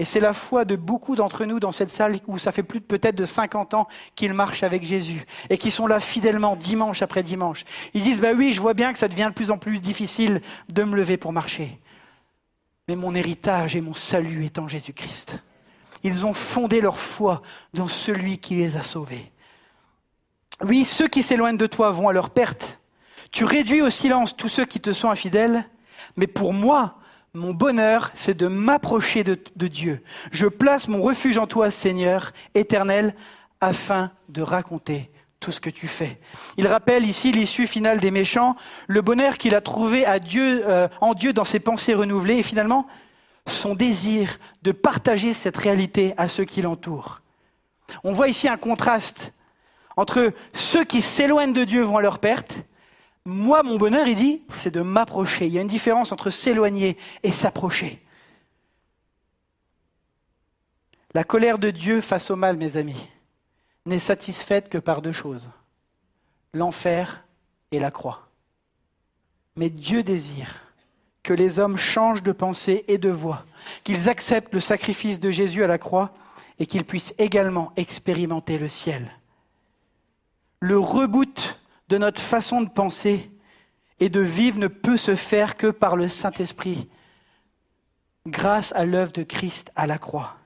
Et c'est la foi de beaucoup d'entre nous dans cette salle où ça fait plus de peut-être de 50 ans qu'ils marchent avec Jésus et qui sont là fidèlement dimanche après dimanche. Ils disent, bah oui, je vois bien que ça devient de plus en plus difficile de me lever pour marcher. mais mon héritage et mon salut est en Jésus-Christ. Ils ont fondé leur foi dans celui qui les a sauvés. Oui, ceux qui s'éloignent de toi vont à leur perte. Tu réduis au silence tous ceux qui te sont infidèles, mais pour moi, mon bonheur, c'est de m'approcher de, Dieu. Je place mon refuge en toi, Seigneur éternel, afin de raconter tout ce que tu fais. Il rappelle ici l'issue finale des méchants, le bonheur qu'il a trouvé à Dieu, euh, en Dieu dans ses pensées renouvelées, et finalement son désir de partager cette réalité à ceux qui l'entourent. On voit ici un contraste entre ceux qui s'éloignent de Dieu vont à leur perte moi, mon bonheur, il dit, c'est de m'approcher. Il y a une différence entre s'éloigner et s'approcher. La colère de Dieu face au mal, mes amis, n'est satisfaite que par deux choses, l'enfer et la croix. Mais Dieu désire que les hommes changent de pensée et de voix, qu'ils acceptent le sacrifice de Jésus à la croix et qu'ils puissent également expérimenter le ciel. Le reboot de notre façon de penser et de vivre ne peut se faire que par le Saint-Esprit, grâce à l'œuvre de Christ à la croix.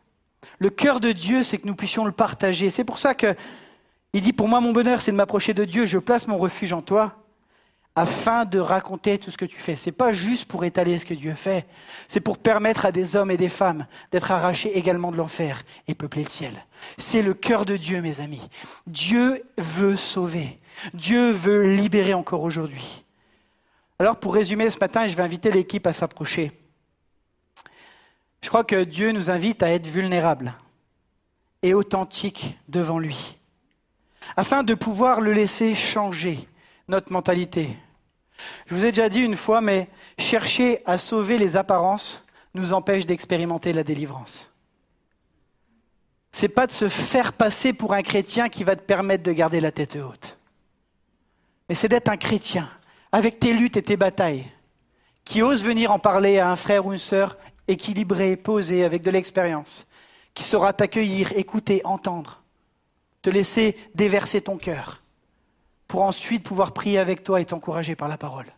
Le cœur de Dieu, c'est que nous puissions le partager. C'est pour ça que il dit pour moi mon bonheur, c'est de m'approcher de Dieu. Je place mon refuge en toi afin de raconter tout ce que tu fais. C'est pas juste pour étaler ce que Dieu fait, c'est pour permettre à des hommes et des femmes d'être arrachés également de l'enfer et peupler le ciel. C'est le cœur de Dieu, mes amis. Dieu veut sauver. Dieu veut libérer encore aujourd'hui. Alors pour résumer ce matin, je vais inviter l'équipe à s'approcher. Je crois que Dieu nous invite à être vulnérables et authentiques devant lui, afin de pouvoir le laisser changer notre mentalité. Je vous ai déjà dit une fois, mais chercher à sauver les apparences nous empêche d'expérimenter la délivrance. C'est pas de se faire passer pour un chrétien qui va te permettre de garder la tête haute. Mais c'est d'être un chrétien, avec tes luttes et tes batailles, qui ose venir en parler à un frère ou une sœur équilibré, posé, avec de l'expérience, qui saura t'accueillir, écouter, entendre, te laisser déverser ton cœur pour ensuite pouvoir prier avec toi et t'encourager par la parole.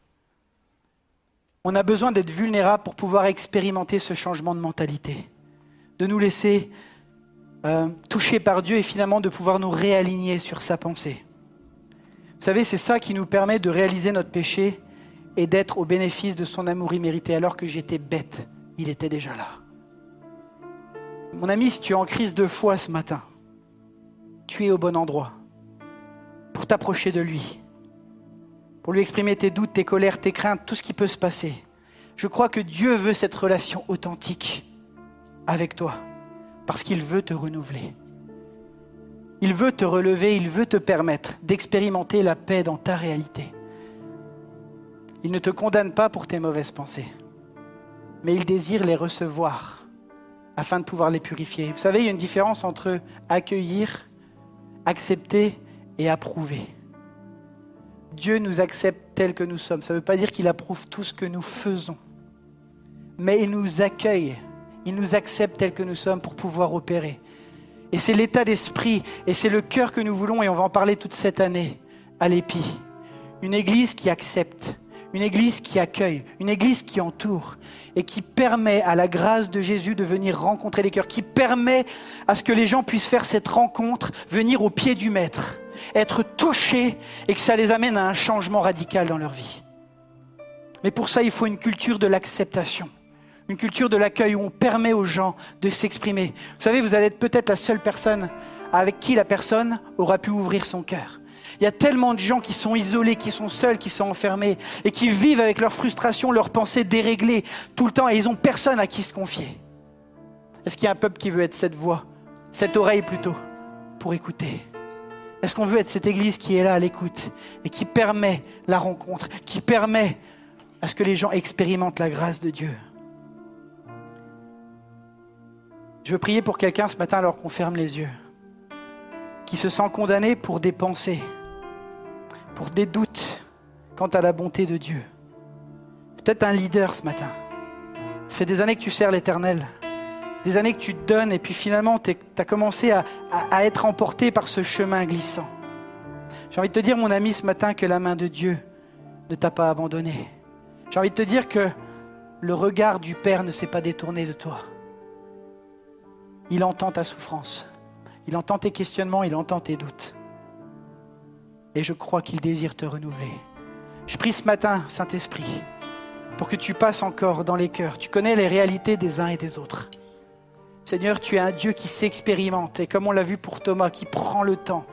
On a besoin d'être vulnérable pour pouvoir expérimenter ce changement de mentalité, de nous laisser euh, toucher par Dieu et finalement de pouvoir nous réaligner sur sa pensée. Vous savez, c'est ça qui nous permet de réaliser notre péché et d'être au bénéfice de son amour immérité. Alors que j'étais bête, il était déjà là. Mon ami, si tu es en crise de foi ce matin, tu es au bon endroit pour t'approcher de lui, pour lui exprimer tes doutes, tes colères, tes craintes, tout ce qui peut se passer. Je crois que Dieu veut cette relation authentique avec toi, parce qu'il veut te renouveler. Il veut te relever, il veut te permettre d'expérimenter la paix dans ta réalité. Il ne te condamne pas pour tes mauvaises pensées, mais il désire les recevoir afin de pouvoir les purifier. Vous savez, il y a une différence entre accueillir, accepter et approuver. Dieu nous accepte tels que nous sommes. Ça ne veut pas dire qu'il approuve tout ce que nous faisons, mais il nous accueille, il nous accepte tels que nous sommes pour pouvoir opérer. Et c'est l'état d'esprit et c'est le cœur que nous voulons, et on va en parler toute cette année à l'Épi. Une église qui accepte, une église qui accueille, une église qui entoure et qui permet à la grâce de Jésus de venir rencontrer les cœurs, qui permet à ce que les gens puissent faire cette rencontre, venir au pied du Maître être touchés et que ça les amène à un changement radical dans leur vie. Mais pour ça, il faut une culture de l'acceptation, une culture de l'accueil où on permet aux gens de s'exprimer. Vous savez, vous allez être peut-être la seule personne avec qui la personne aura pu ouvrir son cœur. Il y a tellement de gens qui sont isolés, qui sont seuls, qui sont enfermés et qui vivent avec leurs frustrations, leurs pensées déréglées tout le temps et ils n'ont personne à qui se confier. Est-ce qu'il y a un peuple qui veut être cette voix, cette oreille plutôt, pour écouter? Est-ce qu'on veut être cette Église qui est là à l'écoute et qui permet la rencontre, qui permet à ce que les gens expérimentent la grâce de Dieu? Je veux prier pour quelqu'un ce matin alors qu'on ferme les yeux, qui se sent condamné pour des pensées, pour des doutes quant à la bonté de Dieu. C'est peut-être un leader ce matin. Ça fait des années que tu sers l'Éternel des années que tu te donnes et puis finalement tu as commencé à, être emporté par ce chemin glissant. J'ai envie de te dire, mon ami, ce matin, que la main de Dieu ne t'a pas abandonné. J'ai envie de te dire que le regard du Père ne s'est pas détourné de toi. Il entend ta souffrance, il entend tes questionnements, il entend tes doutes. Et je crois qu'il désire te renouveler. Je prie ce matin, Saint-Esprit, pour que tu passes encore dans les cœurs. Tu connais les réalités des uns et des autres. Seigneur, tu es un Dieu qui s'expérimente, et comme on l'a vu pour Thomas, qui prend le temps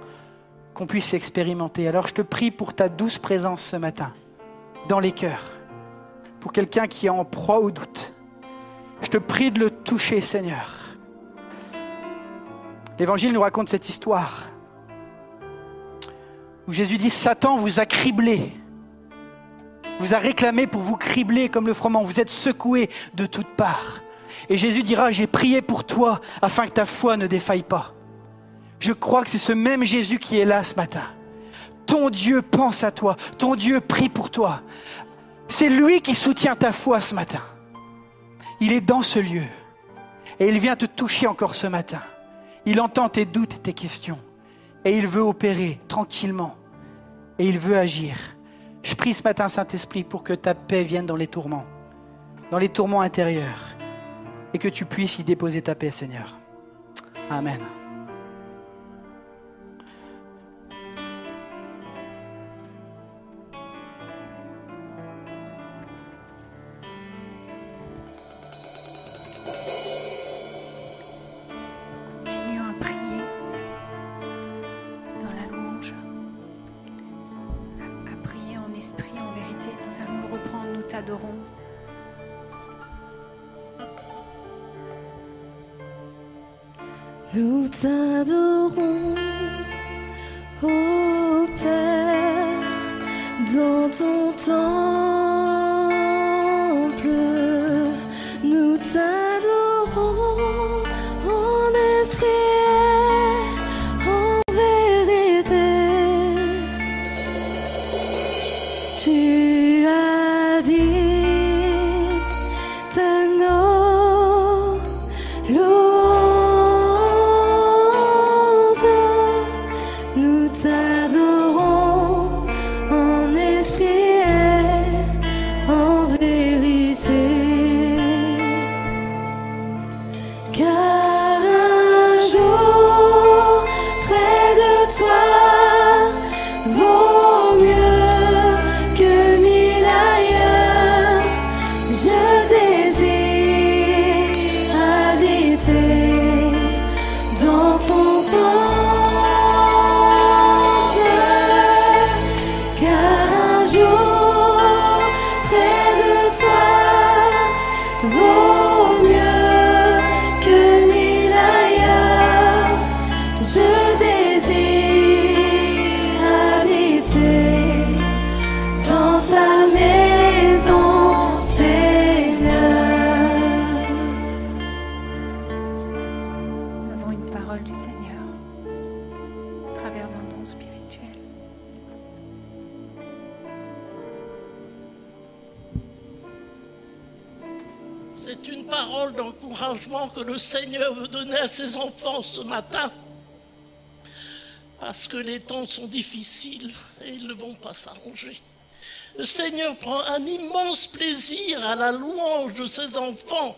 qu'on puisse expérimenter. Alors je te prie pour ta douce présence ce matin, dans les cœurs, pour quelqu'un qui est en proie au doute. Je te prie de le toucher, Seigneur. L'Évangile nous raconte cette histoire où Jésus dit, Satan vous a criblé, vous a réclamé pour vous cribler comme le froment, vous êtes secoué de toutes parts. Et Jésus dira, j'ai prié pour toi afin que ta foi ne défaille pas. Je crois que c'est ce même Jésus qui est là ce matin. Ton Dieu pense à toi, ton Dieu prie pour toi. C'est lui qui soutient ta foi ce matin. Il est dans ce lieu et il vient te toucher encore ce matin. Il entend tes doutes et tes questions et il veut opérer tranquillement et il veut agir. Je prie ce matin, Saint-Esprit, pour que ta paix vienne dans les tourments, dans les tourments intérieurs et que tu puisses y déposer ta paix, Seigneur. Amen. Parole d'encouragement que le Seigneur veut donner à ses enfants ce matin. Parce que les temps sont difficiles et ils ne vont pas s'arranger. Le Seigneur prend un immense plaisir à la louange de ses enfants,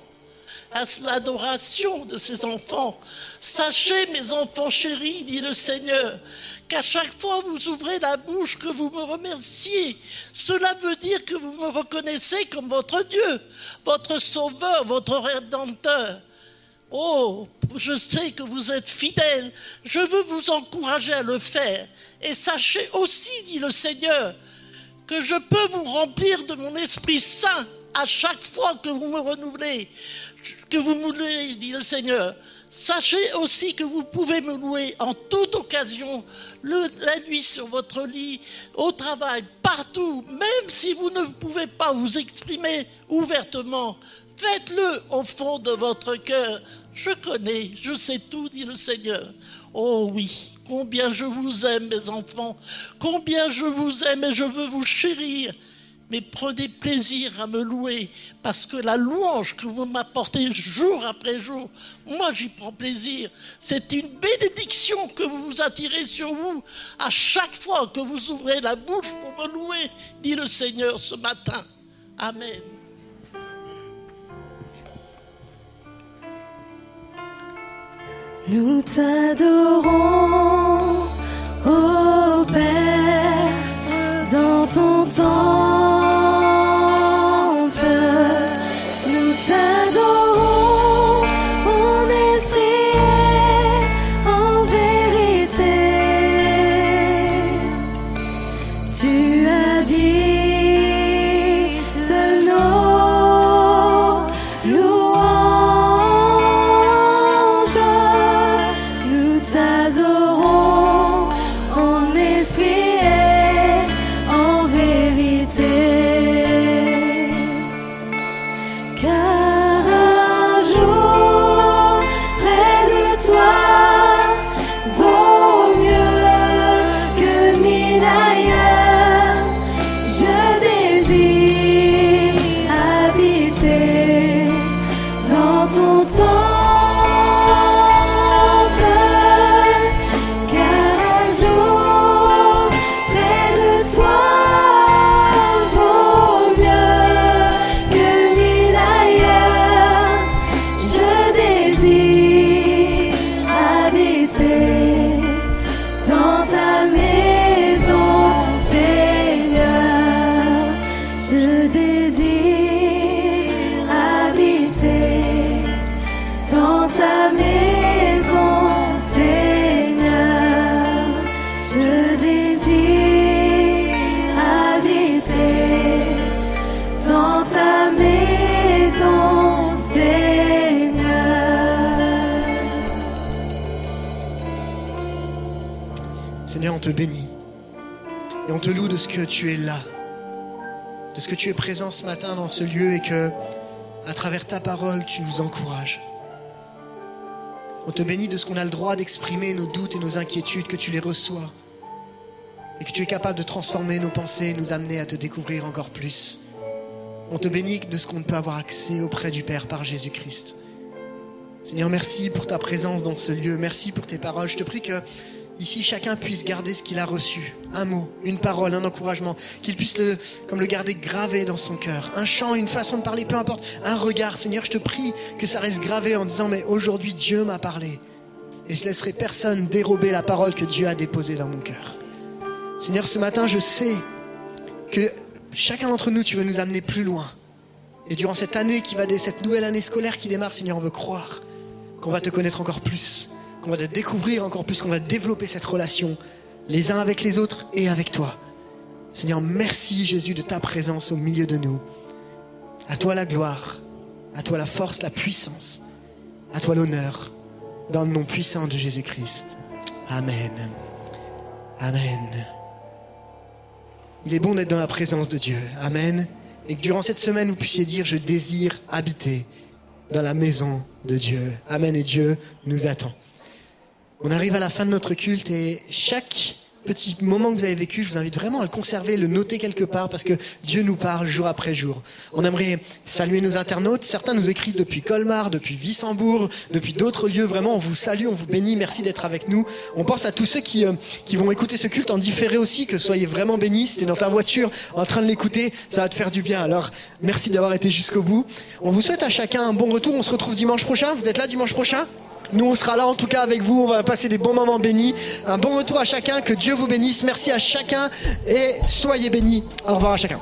à l'adoration de ses enfants. Sachez, mes enfants chéris, dit le Seigneur, qu'à chaque fois vous ouvrez la bouche, que vous me remerciez. Cela veut dire que vous me reconnaissez comme votre Dieu, votre Sauveur, votre Rédempteur. Oh, je sais que vous êtes fidèles. Je veux vous encourager à le faire. Et sachez aussi, dit le Seigneur, que je peux vous remplir de mon Esprit Saint à chaque fois que vous me renouvelez, que vous me louez, dit le Seigneur. Sachez aussi que vous pouvez me louer en toute occasion, la nuit sur votre lit, au travail, partout, même si vous ne pouvez pas vous exprimer ouvertement. Faites-le au fond de votre cœur. Je connais, je sais tout, dit le Seigneur. Oh oui, combien je vous aime, mes enfants, combien je vous aime et je veux vous chérir mais prenez plaisir à me louer, parce que la louange que vous m'apportez jour après jour, moi j'y prends plaisir. C'est une bénédiction que vous attirez sur vous à chaque fois que vous ouvrez la bouche pour me louer, dit le Seigneur ce matin. Amen. Nous t'adorons, ô Père dans ton temple. Te bénit. Et on te loue de ce que tu es là. De ce que tu es présent ce matin dans ce lieu et que, à travers ta parole, tu nous encourages. On te bénit de ce qu'on a le droit d'exprimer nos doutes et nos inquiétudes, que tu les reçois. Et que tu es capable de transformer nos pensées et nous amener à te découvrir encore plus. On te bénit de ce qu'on peut avoir accès auprès du Père par Jésus-Christ. Seigneur, merci pour ta présence dans ce lieu. Merci pour tes paroles. Je te prie que ici chacun puisse garder ce qu'il a reçu. Un mot, une parole, un encouragement. Qu'il puisse le, comme le garder gravé dans son cœur. Un chant, une façon de parler, peu importe. Un regard. Seigneur, je te prie que ça reste gravé en disant, mais aujourd'hui Dieu m'a parlé. Et je laisserai personne dérober la parole que Dieu a déposée dans mon cœur. Seigneur, ce matin, je sais que chacun d'entre nous, tu veux nous amener plus loin. Et durant cette année qui va, cette nouvelle année scolaire qui démarre, Seigneur, on veut croire qu'on va te connaître encore plus, qu'on va découvrir encore plus, qu'on va développer cette relation les uns avec les autres et avec toi. Seigneur, merci Jésus de ta présence au milieu de nous. À toi la gloire, à toi la force, la puissance, à toi l'honneur, dans le nom puissant de Jésus-Christ. Amen. Amen. Il est bon d'être dans la présence de Dieu. Amen. Et que durant cette semaine, vous puissiez dire, je désire habiter dans la maison de Dieu. Amen. Et Dieu nous attend. On arrive à la fin de notre culte et chaque petit moment que vous avez vécu, je vous invite vraiment à le conserver, le noter quelque part parce que Dieu nous parle jour après jour. On aimerait saluer nos internautes. Certains nous écrivent depuis Colmar, depuis Wissembourg, depuis d'autres lieux. Vraiment, on vous salue, on vous bénit. Merci d'être avec nous. On pense à tous ceux qui, euh, qui vont écouter ce culte en différé aussi, que soyez vraiment bénis. Si t'es dans ta voiture en train de l'écouter, ça va te faire du bien. Alors, merci d'avoir été jusqu'au bout. On vous souhaite à chacun un bon retour. On se retrouve dimanche prochain. Vous êtes là dimanche prochain? Nous, on sera là en tout cas avec vous. On va passer des bons moments bénis. Un bon retour à chacun. Que Dieu vous bénisse. Merci à chacun et soyez bénis. Au revoir à chacun.